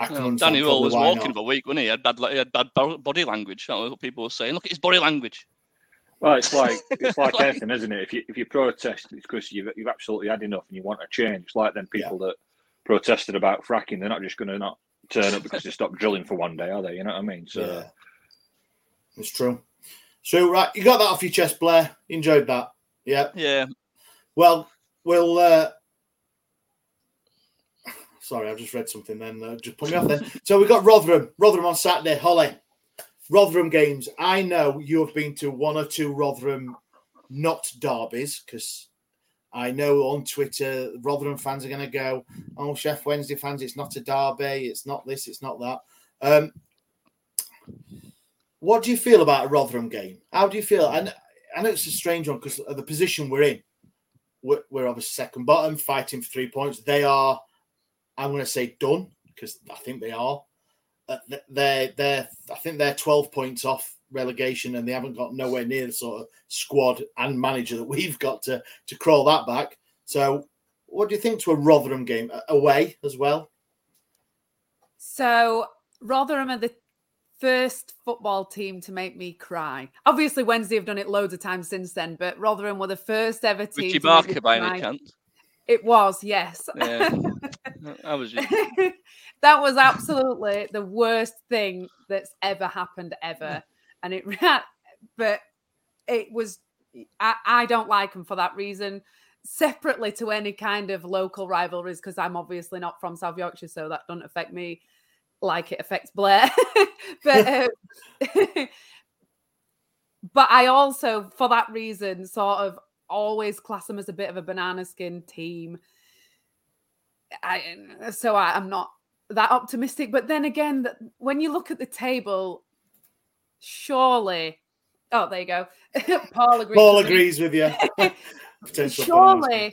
Well, Danny Röhl was walking for a week, wasn't he? He had bad, he had bad bo- body language. That's what people were saying. Look at his body language. Well, it's like it's like Like- anything, isn't it? If you if you protest, it's because you've you've absolutely had enough and you want a change. It's like then people that protested about fracking. They're not just going to not turn up because they stopped drilling for one day, are they? You know what I mean? So Yeah. It's true. So right, you got that off your chest, Blair. You enjoyed that. Yeah. Yeah. Well, we'll uh sorry, I've just read something then. Uh, just put me off then. So we've got Rotherham. Rotherham on Saturday. Hollie. Rotherham games. I know you have been to one or two Rotherham not derbies because I know on Twitter Rotherham fans are going to go, "Oh, Sheff Wednesday fans, it's not a derby. It's not this. It's not that." Um, what do you feel about a Rotherham game? How do you feel? Know, I know it's a strange one because the position we're in. We're, we're obviously second bottom, fighting for three points. They are, I'm going to say, done because I think they are. Uh, they're, they're, I think they're 12 points off relegation and they haven't got nowhere near the sort of squad and manager that we've got to, to crawl that back. So, what do you think to a Rotherham game away as well? So Rotherham are the first football team to make me cry. Obviously, Wednesday have done it loads of times since then, but Rotherham were the first ever team. Richie to make me Barker by any chance? It was, yes. Yeah. I was. that was absolutely the worst thing that's ever happened ever, and it. But it was. I, I don't like them for that reason. Separately to any kind of local rivalries, because I'm obviously not from South Yorkshire, so that doesn't affect me like it affects Blair. but uh, but I also, for that reason, sort of always class them as a bit of a banana skin team. I so I, I'm not that optimistic. But then again, that when you look at the table, surely, oh, there you go. Paul agrees. Paul with me. agrees with you. Surely,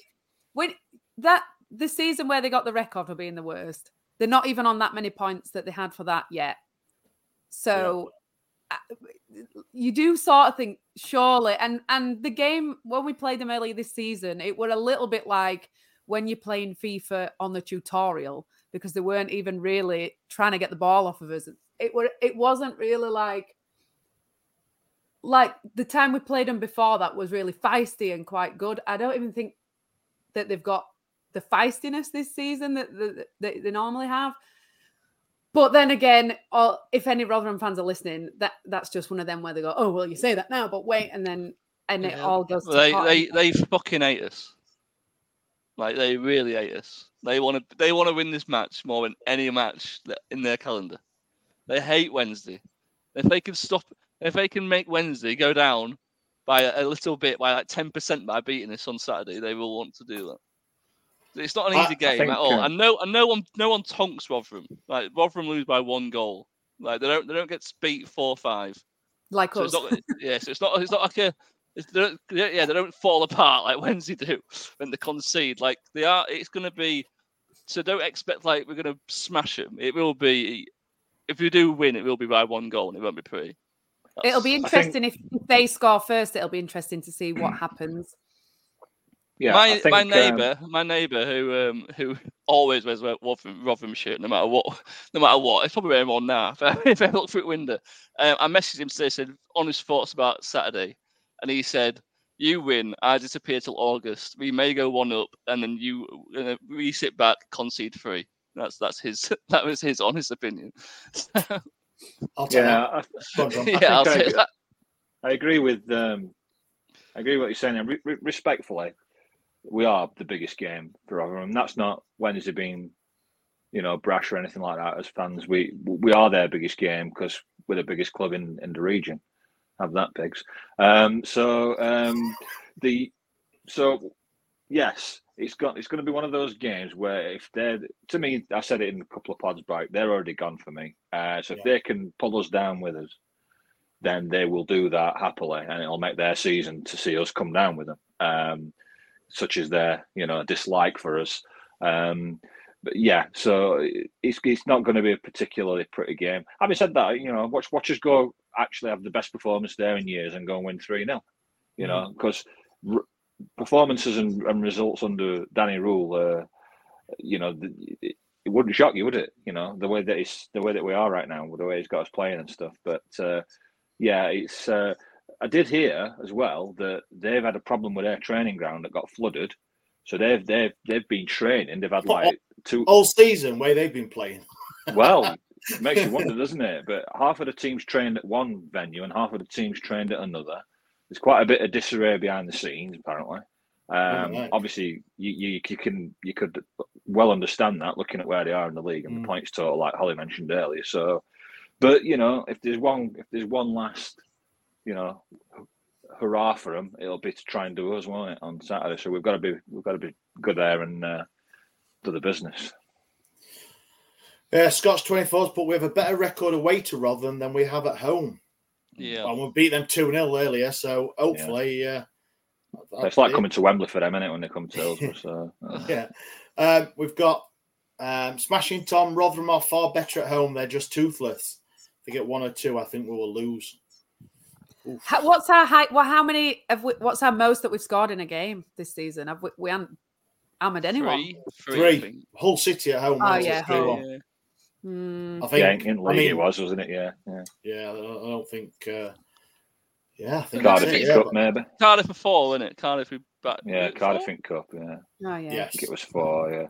when that the season where they got the record for being the worst, they're not even on that many points that they had for that yet. So uh, you do sort of think surely, and and the game when we played them earlier this season, it were a little bit like when you're playing FIFA on the tutorial because they weren't even really trying to get the ball off of us. It were it wasn't really like like the time we played them before that was really feisty and quite good. I don't even think that they've got the feistiness this season that, that, that they normally have. But then again, all, if any Rotherham fans are listening, that that's just one of them where they go, "Oh, well, you say that now, but wait," and then and it all goes. They they they fucking hate us. Like they really hate us. They want to they want to win this match more than any match in their calendar. They hate Wednesday. If they can stop, if they can make Wednesday go down by a, a little bit, by like ten percent by beating us on Saturday, they will want to do that. It's not an easy I game think, at all, uh, and no, and no one, no one tonks Rotherham. Like Rotherham lose by one goal. Like they don't, they don't get beat four five. Like So us. it's not, yeah, so it's not. It's not like a. It's, they don't, yeah, they don't fall apart like Wednesday do when they concede. Like they are. It's going to be. So don't expect like we're going to smash them. It will be. If we do win, it will be by one goal, and it won't be pretty. It'll be I think- interesting if if they score first. It'll be interesting to see what happens. Yeah, my think, my um, neighbour, my neighbour who um who always wears a Rotherham, Rotherham shirt, no matter what, no matter what. It's probably wearing one now. If I, if I look through the window, um, I messaged him today, said honest thoughts about Saturday, and he said, "You win, I disappear till August. We may go one up, and then you uh, we sit back, concede three. That's that's his that was his honest opinion. I'll take Yeah, that. I, Go on, Jon. I yeah, think I'll I, say agree- I agree with um, I agree with what you're saying. And re- re- respectfully, we are the biggest game for Rotherham. That's not Wednesday being, you know, brash or anything like that. As fans, we we are their biggest game because we're the biggest club in, in the region. Have that, pigs. Um, so um, the so yes, it's got it's going to be one of those games where if they're to me, I said it in a couple of pods back, they're already gone for me. Uh, so if they can pull us down with us, then they will do that happily, and it'll make their season to see us come down with them. Um, such as their you know dislike for us. Um, but yeah, so it's it's not going to be a particularly pretty game. Having said that, you know, watch watch us go actually have the best performance there in years and go and win three 0 You know, because r- performances and, and results under Danny Röhl, uh, you know, the, it, it wouldn't shock you, would it? You know, the way that it's the way that we are right now, the way he's got us playing and stuff. But uh, yeah, it's. Uh, I did hear as well that they've had a problem with their training ground that got flooded. So they've they've they've been training. They've had like two all season where they've been playing. well, it makes you wonder, doesn't it? But half of the teams trained at one venue and half of the teams trained at another. There's quite a bit of disarray behind the scenes, apparently. Um, right. Obviously, you, you you can you could well understand that looking at where they are in the league and the points total, like Hollie mentioned earlier. So, but you know, if there's one if there's one last, you know, hurrah for them, it'll be to try and do us, won't it, on Saturday? So we've got to be we've got to be good there and uh, do the business. Yeah, Scott's 24s, but we have a better record away to Rotherham than we have at home. Yeah. And we beat them 2 0 earlier, so hopefully. Uh, It's like coming to Wembley for them, innit, when they come to Hillsborough. So, uh, yeah. Um, we've got um, Smashing Tom, Rotherham are far better at home. They're just toothless. If they get one or two, I think we will lose. How, what's our height? Well, how many? Have we, what's our most that we've scored in a game this season? Have we, we haven't hammered anyone? Three, three, I think. Hull City at home. Oh, yeah, us 3-1. Hmm. I think. yeah, in league I mean, it was, wasn't it? Yeah, yeah. Yeah, I don't, think. Uh, yeah, I think Cardiff it, Inc. yeah, Cup, but- maybe. Cardiff are four, isn't it? Cardiff we back. Yeah, was Cardiff four? Cup. Yeah, Oh yeah. I think it was four. Yeah.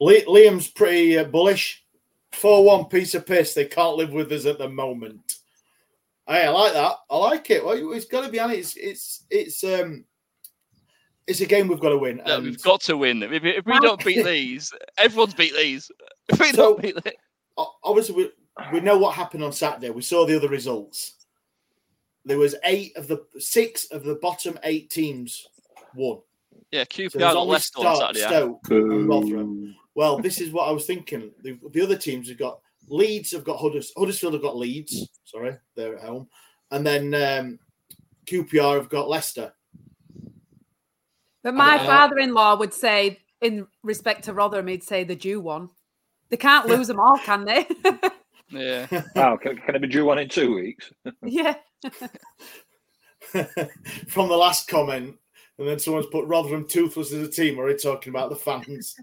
Li- Liam's pretty uh, bullish. 4 1 piece of piss. They can't live with us at the moment. Hey, I like that. I like it. Well, it's got to be on it. It's, it's, it's, um, it's a game we've got to win. Yeah, and- we've got to win. If, if we don't beat these, everyone's beat these. If we So- don't beat these, obviously we, we know what happened on Saturday. We saw the other results. There was eight of the six of the bottom eight teams won. yeah, So QPR got Leicester on Stoke, Saturday. Stoke and Rotherham. Well, this is what I was thinking. The, the other teams have got Leeds have got Hudders, Huddersfield have got Leeds. Sorry, they're at home, and then um, QPR have got Leicester. But my Uh, father-in-law would say, in respect to Rotherham, he'd say the Jew one. They can't lose them all, can they? Yeah. Oh, can, can it be due one in two weeks? yeah. From the last comment, and then someone's put Rotherham toothless as a team. Are they talking about the fans?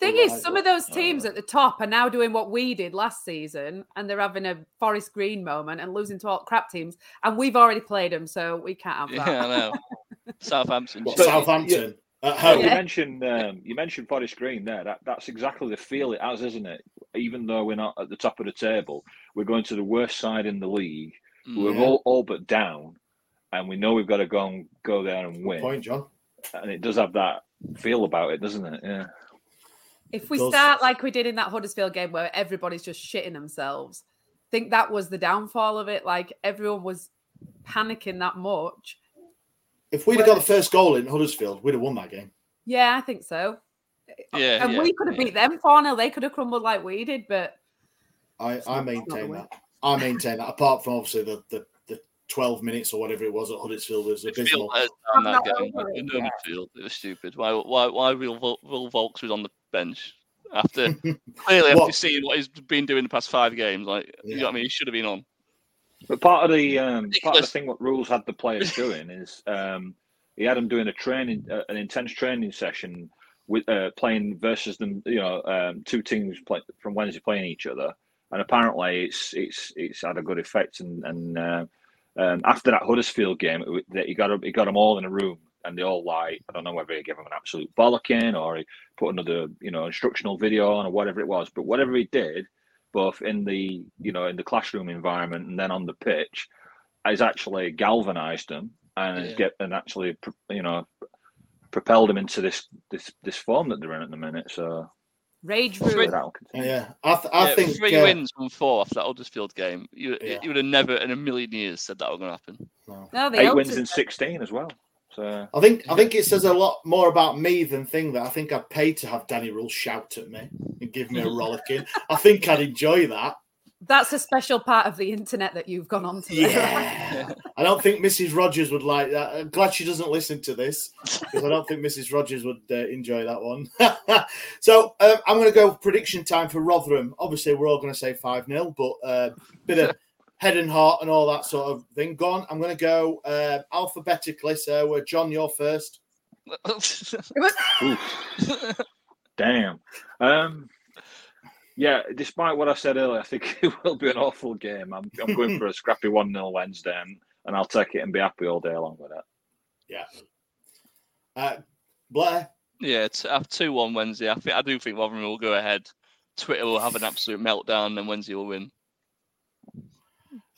Thing Right. is, some of those teams at the top are now doing what we did last season, and they're having a Forest Green moment and losing to all crap teams, and we've already played them, so we can't have that. Yeah, I know. Southampton. What, But- Southampton at home. you mentioned um, you mentioned Forest Green there. That that's exactly the feel it has, isn't it? Even though we're not at the top of the table, we're going to the worst side in the league. We're Yeah. all, all but down, and we know we've got to go and go there and win. Point, Jon. And it does have that feel about it, doesn't it? Yeah. If we Does- start like we did in that Huddersfield game where everybody's just shitting themselves, I think that was the downfall of it. Like everyone was panicking that much. If we'd have got the first goal in Huddersfield, we'd have won that game. Yeah, I think so. Yeah, and yeah, we could have yeah. beat them 4 0. They could have crumbled like we did, but I, I maintain that. I maintain that. Apart from obviously the, the the twelve minutes or whatever it was at Huddersfield was abysmal. Field down that game. Like, no midfield. It was stupid. Why? Why? Why? Will, Vol- Will Vaulks was on the bench after clearly after seeing what he's been doing the past five games. Like, you know what I mean? He should have been on. But part of the um, part of the thing what rules had the players doing is um, he had them doing a training, uh, an intense training session with uh, playing versus them. You know, um, two teams play, from Wednesday playing each other, and apparently it's it's it's had a good effect. And and uh, um, after that Huddersfield game, it, that he got 'em- he got them all in a room, and they all like I don't know whether he gave them an absolute bollocking or he put another you know instructional video on or whatever it was, but whatever he did both in the you know in the classroom environment and then on the pitch has actually galvanized them and Yeah. get and actually you know propelled them into this this this form that they're in at the minute so Rage room. that'll continue. Yeah, I, th- I Yeah, think three uh, wins from four after that Huddersfield game. You, Yeah. you would have never in a million years said that was going to happen. No, the eight Oaks wins in 16 as well so I think I think it says a lot more about me than thing that I think I'd pay to have Danny Röhl shout at me and give me a rollicking. I think I'd enjoy that. That's a special part of the internet that you've gone on to. Yeah. I don't think Mrs. Rogers would like that. I'm glad she doesn't listen to this because I don't think Mrs. Rogers would uh, enjoy that one. so um, I'm going to go prediction time for Rotherham. Obviously, we're all going to say 5 0, but a uh, bit of head and heart and all that sort of thing. Gone. I'm going to go uh, alphabetically. So, uh, Jon, you're first. damn um yeah despite what i said earlier i think it will be an awful game i'm, I'm going for a scrappy 1-0 wednesday and, and i'll take it and be happy all day long with it Yeah. Uh, Blair. Yeah, it's after two one Wednesday. I think I do think Rotherham will go ahead. Twitter will have an absolute meltdown, and Wednesday will win.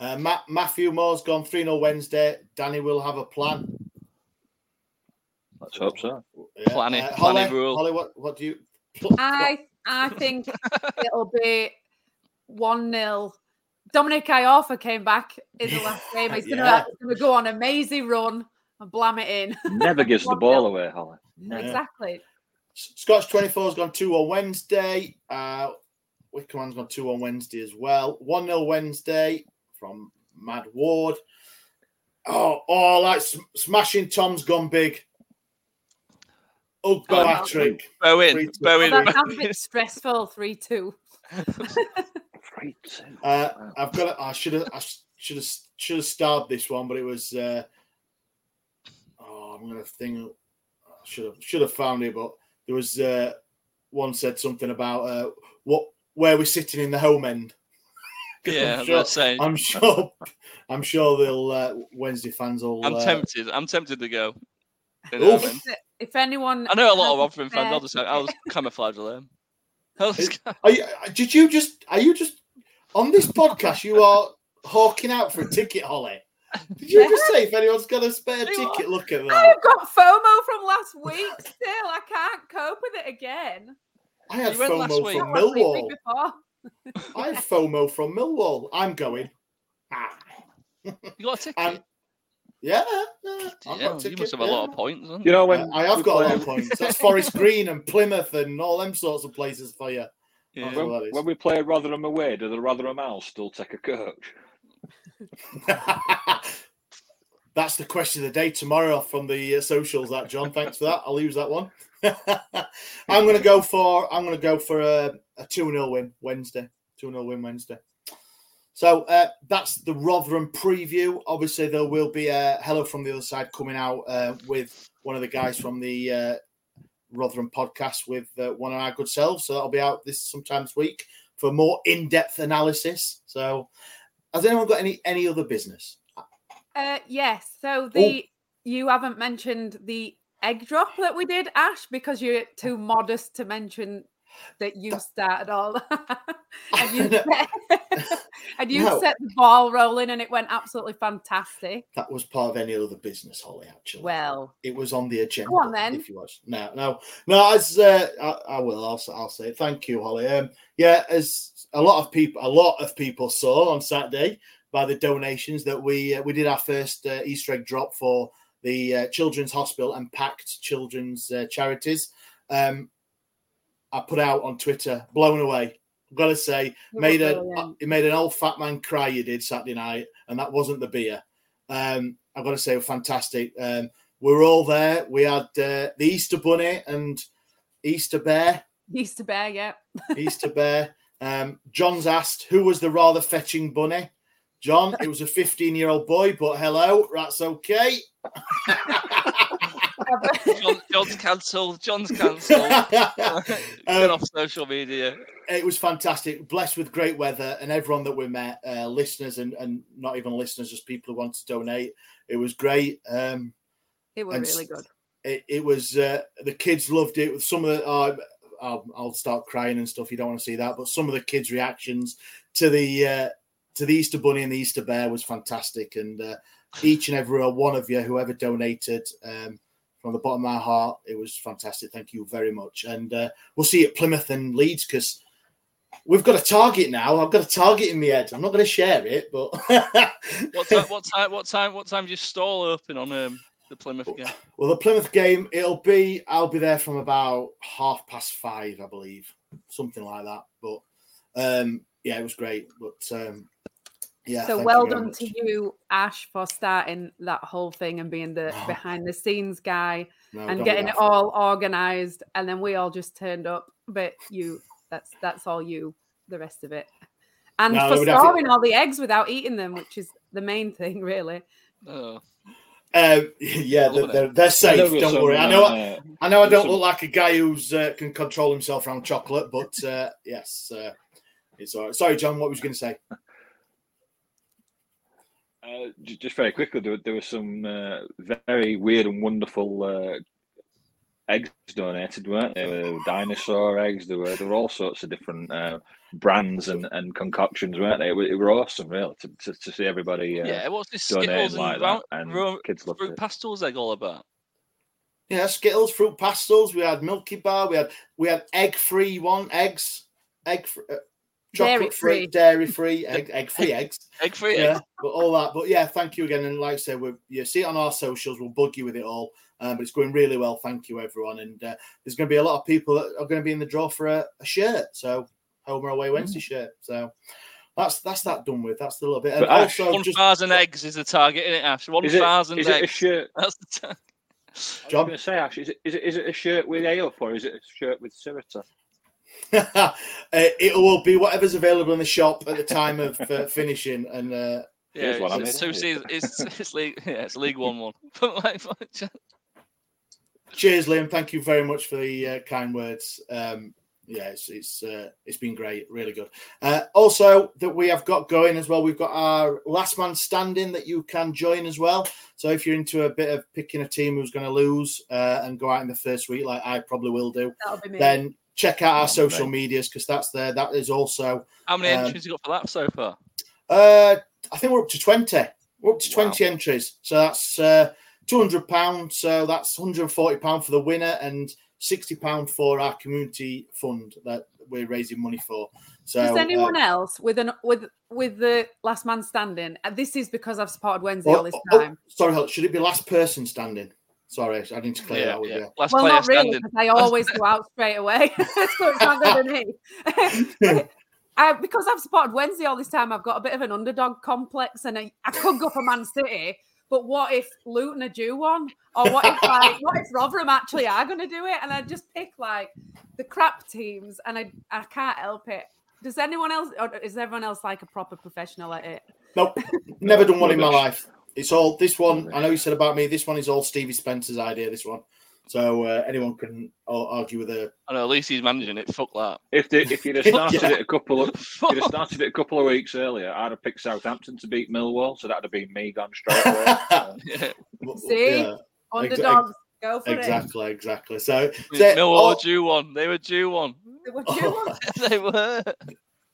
Uh, Ma- Matthew Moore's gone 3 0 Wednesday. Danny will have a plan. let's hope so Yeah. Planny- Uh, planny Hollie, Röhl. Hollie, what, what do you. I I think it'll be one 0 Dominic Iorfa came back in the last game. He's gonna, Yeah. gonna go on a mazy run and blam it in. never gives the ball away Hollie Never. Exactly. Scotch 24's gone 2 on Wednesday. Uh, Wickerman's gone 2 on Wednesday as well. 1 0 Wednesday from Mad Ward. Oh, oh, like sm- smashing Tom's gone big. Ugbo Oh, hat trick. Bowen, Three, two. Bowen. Well, that sounds a bit stressful. Three two. Three, two. Uh, I've got. To, I should have. I should have. Should have starred this one, but it was. Uh, oh, I'm gonna think. I should have. Should have found it, but there was uh, one said something about uh, what where we're sitting in the home end. 'Cause Yeah, I I'm sure. gonna. I'm sure. I'm sure they'll uh, Wednesday fans all. I'm uh, tempted. I'm tempted to go. You Oof. know, I, mean, If anyone, I know a lot of hasn't Rotherham fans. I'll just I'll just camouflage them. I'll just- Are you, did you just? Are you just on this podcast? You are hawking out for a ticket, Hollie. Did you just say if anyone's got a spare you ticket? Look at that. I've got FOMO from last week. Still, I can't cope with it again. I had You went last FOMO week. from Not last Millwall. Week before. I had FOMO from Millwall. I'm going. Ah. you got a ticket. And yeah, yeah, I've yeah, got a you must have a lot of points. haven't you know Uh, when I have got a lot of points. That's Forest Green and Plymouth and all them sorts of places for you. Yeah. When, when we play Rotherham away, do the Rotherham Owls still take a coach? That's the question of the day tomorrow from the uh, socials. That Jon, thanks for that. I'll use that one. I'm going to go for I'm going to go for a, a two 0 win Wednesday. Two 0 win Wednesday. So uh, that's the Rotherham preview. Obviously, there will be a hello from the other side coming out uh, with one of the guys from the uh, Rotherham podcast with uh, one of our good selves. So that'll be out this sometime this week for more in-depth analysis. So, has anyone got any any other business? Uh, yes. So the you haven't mentioned the egg drop that we did, Ash, because you're too modest to mention that you started all and you set, and you No. set the ball rolling, and it went absolutely fantastic. That was part of any other business, Hollie. Actually, Well, it was on the agenda. Go on, then. If you watch, no, no, no. As uh, I, I will, I'll, I'll say it. Thank you, Hollie. Um, yeah, as a lot of people, a lot of people saw on Saturday by the donations that we uh, we did our first uh, Easter egg drop for the uh, Children's Hospital and Packed Children's uh, Charities. Um, I put out on Twitter, blown away. I've got to say, was made a brilliant. it made an old fat man cry. You did Saturday night, and that wasn't the beer. Um, I've got to say, fantastic. Um, we were all there. We had uh, the Easter Bunny and Easter Bear. Easter Bear, yeah. Easter Bear. Um, Jon's asked who was the rather fetching bunny. Jon, it was a 15 year old boy, but hello, that's okay. Jon, Jon's cancelled. Jon's cancelled. Get Um, off social media. it was fantastic, blessed with great weather, and everyone that we met, uh, listeners and, and not even listeners, just people who want to donate. It was great. Um, It was really good. It, it was uh, the kids loved it. With some of the, uh, I'll, I'll start crying and stuff. You don't want to see that, but some of the kids' reactions to the uh, to the Easter Bunny and the Easter Bear was fantastic, and uh, each and every one of you, whoever donated. Um, from the bottom of my heart, it was fantastic. Thank you very much, and uh, we'll see you at Plymouth and Leeds because we've got a target now. I've got a target in my head. I'm not going to share it, but What time? What time? What time? What time? Does your stall open on um, the Plymouth game? well, the Plymouth game, it'll be. I'll be there from about half past five, I believe, something like that. But um, yeah, it was great. But um, yeah, so well done much. to you, Ash, for starting that whole thing and being the behind the scenes guy No, and getting it all organized. And then we all just turned up, but you, that's that's all you. The rest of it, and No, for we definitely- storing all the eggs without eating them, which is the main thing, really. Oh. Um, yeah, they're, they're, they're safe. Don't worry. I know. uh, I know. I don't look like a guy who's uh, can control himself around chocolate, but uh, yes, uh, it's all right. Sorry, Jon. What was you going to say? Uh, just very quickly, there, there were some uh, very weird and wonderful uh, eggs donated, weren't there? There were dinosaur eggs. There were there were all sorts of different uh, brands and, and concoctions, weren't they? It, were- it were awesome, really, to, to, to see everybody. Uh, yeah, what's this donating Skittles like and, that, round, and ro- kids loved fruit it. pastels egg all about? Yeah, Skittles, fruit pastels. We had Milky Bar. We had we had egg free one eggs, egg fr- uh, chocolate free, Dairy-free. dairy free, egg egg free eggs. Egg free Yeah, eggs. but all that. But yeah, thank you again. And like I said, we you see it on our socials. We'll bug you with it all. Um, but it's going really well. Thank you, everyone. And uh, there's going to be a lot of people that are going to be in the draw for a, a shirt. So home or away Wednesday shirt. So that's that's that done with. That's the little bit. And But Ash, also, One just thousand eggs is the target, isn't it, Ash? One Is it, thousand is it a eggs. shirt? That's the target. I was Jon? going to say, Ash, is it, is it is it a shirt with A or is it a shirt with Sirita? uh, it will be whatever's available in the shop at the time of uh, finishing. And uh, Yeah, Here's what it's, it's two seasons. It's, it's league. Yeah, it's League One one. Cheers, Liam. Thank you very much for the uh, kind words. Um, yeah, it's it's uh, it's been great, really good. Uh, also, that we have got going as well. We've got our last man standing that you can join as well. So if you're into a bit of picking a team who's going to lose uh, and go out in the first week, like I probably will do, That'll be me. then check out our Oh, social right. medias because that's there. That is also. how many Um, entries you got for that so far? Uh, I think we're up to twenty. We're up to twenty entries, so that's uh, two hundred pounds. So that's one hundred and forty pound for the winner and sixty pound for our community fund that we're raising money for. So Does anyone uh, else with an with with the last man standing? This is because I've supported Wednesday all oh, this oh, time. sorry, should it be last person standing? Sorry, I need to clear Yeah, that with yeah. you. Last well, player not really, because I always go out straight away. so it's not good to me. I, because I've supported Wednesday all this time, I've got a bit of an underdog complex, and I, I could go for Man City. But what if Luton are due one, or what if like what if Rotherham actually are going to do it? And I just pick like the crap teams, and I I can't help it. Does anyone else, or is everyone else like a proper professional at it? Nope, never done one in my life. It's all this one. I know you said about me. This one is all Stevie Spencer's idea. This one, so uh, anyone can uh, argue with a I know at least he's managing it. Fuck that. If they, if you'd have started Yeah. it a couple of if you'd have started it a couple of weeks earlier, I'd have picked Southampton to beat Millwall, so that'd have been me gone straight away. Yeah. See? Yeah, Underdogs, go for it. exactly, exactly. So, so Millwall all- were due one. They were due one. They were due one. they were.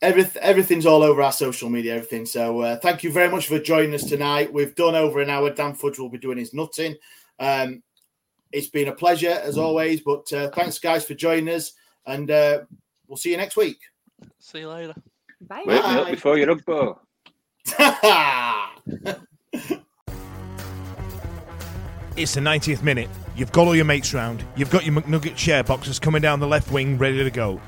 Everything, everything's all over our social media, everything. So, uh, thank you very much for joining us tonight. We've done over an hour. Dan Fudge will be doing his nutting. Um, it's been a pleasure as always. But uh, thanks, guys, for joining us, and uh, we'll see you next week. See you later. Bye. Wake me up Bye. before your Ugbo. It's the 90th minute. You've got all your mates round. You've got your McNugget share boxes coming down the left wing ready to go.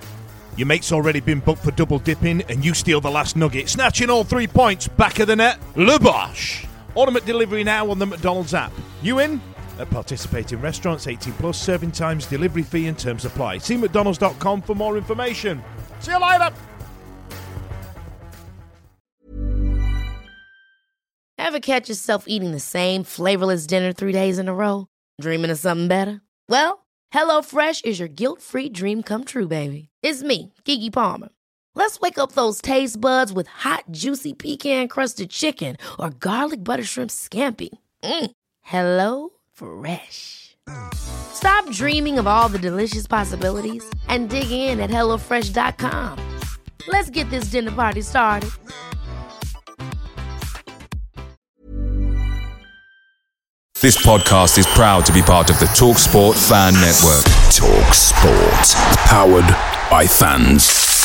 Your mate's already been booked for double dipping and you steal the last nugget, snatching all three points back of the net. Bosch. Order delivery now on the McDonald's app. You in? At participating restaurants, 18 plus, serving times, delivery fee and terms apply. See mcdonalds.com for more information. See you later. Ever catch yourself eating the same flavorless dinner three days in a row? Dreaming of something better? Well, HelloFresh is your guilt-free dream come true, baby. It's me, Keke Palmer. Let's wake up those taste buds with hot, juicy pecan-crusted chicken or garlic butter shrimp scampi. Mm. Hello Fresh. Stop dreaming of all the delicious possibilities and dig in at HelloFresh.com. Let's get this dinner party started. This podcast is proud to be part of the TalkSport Fan Network. Talk Sport. Powered by fans.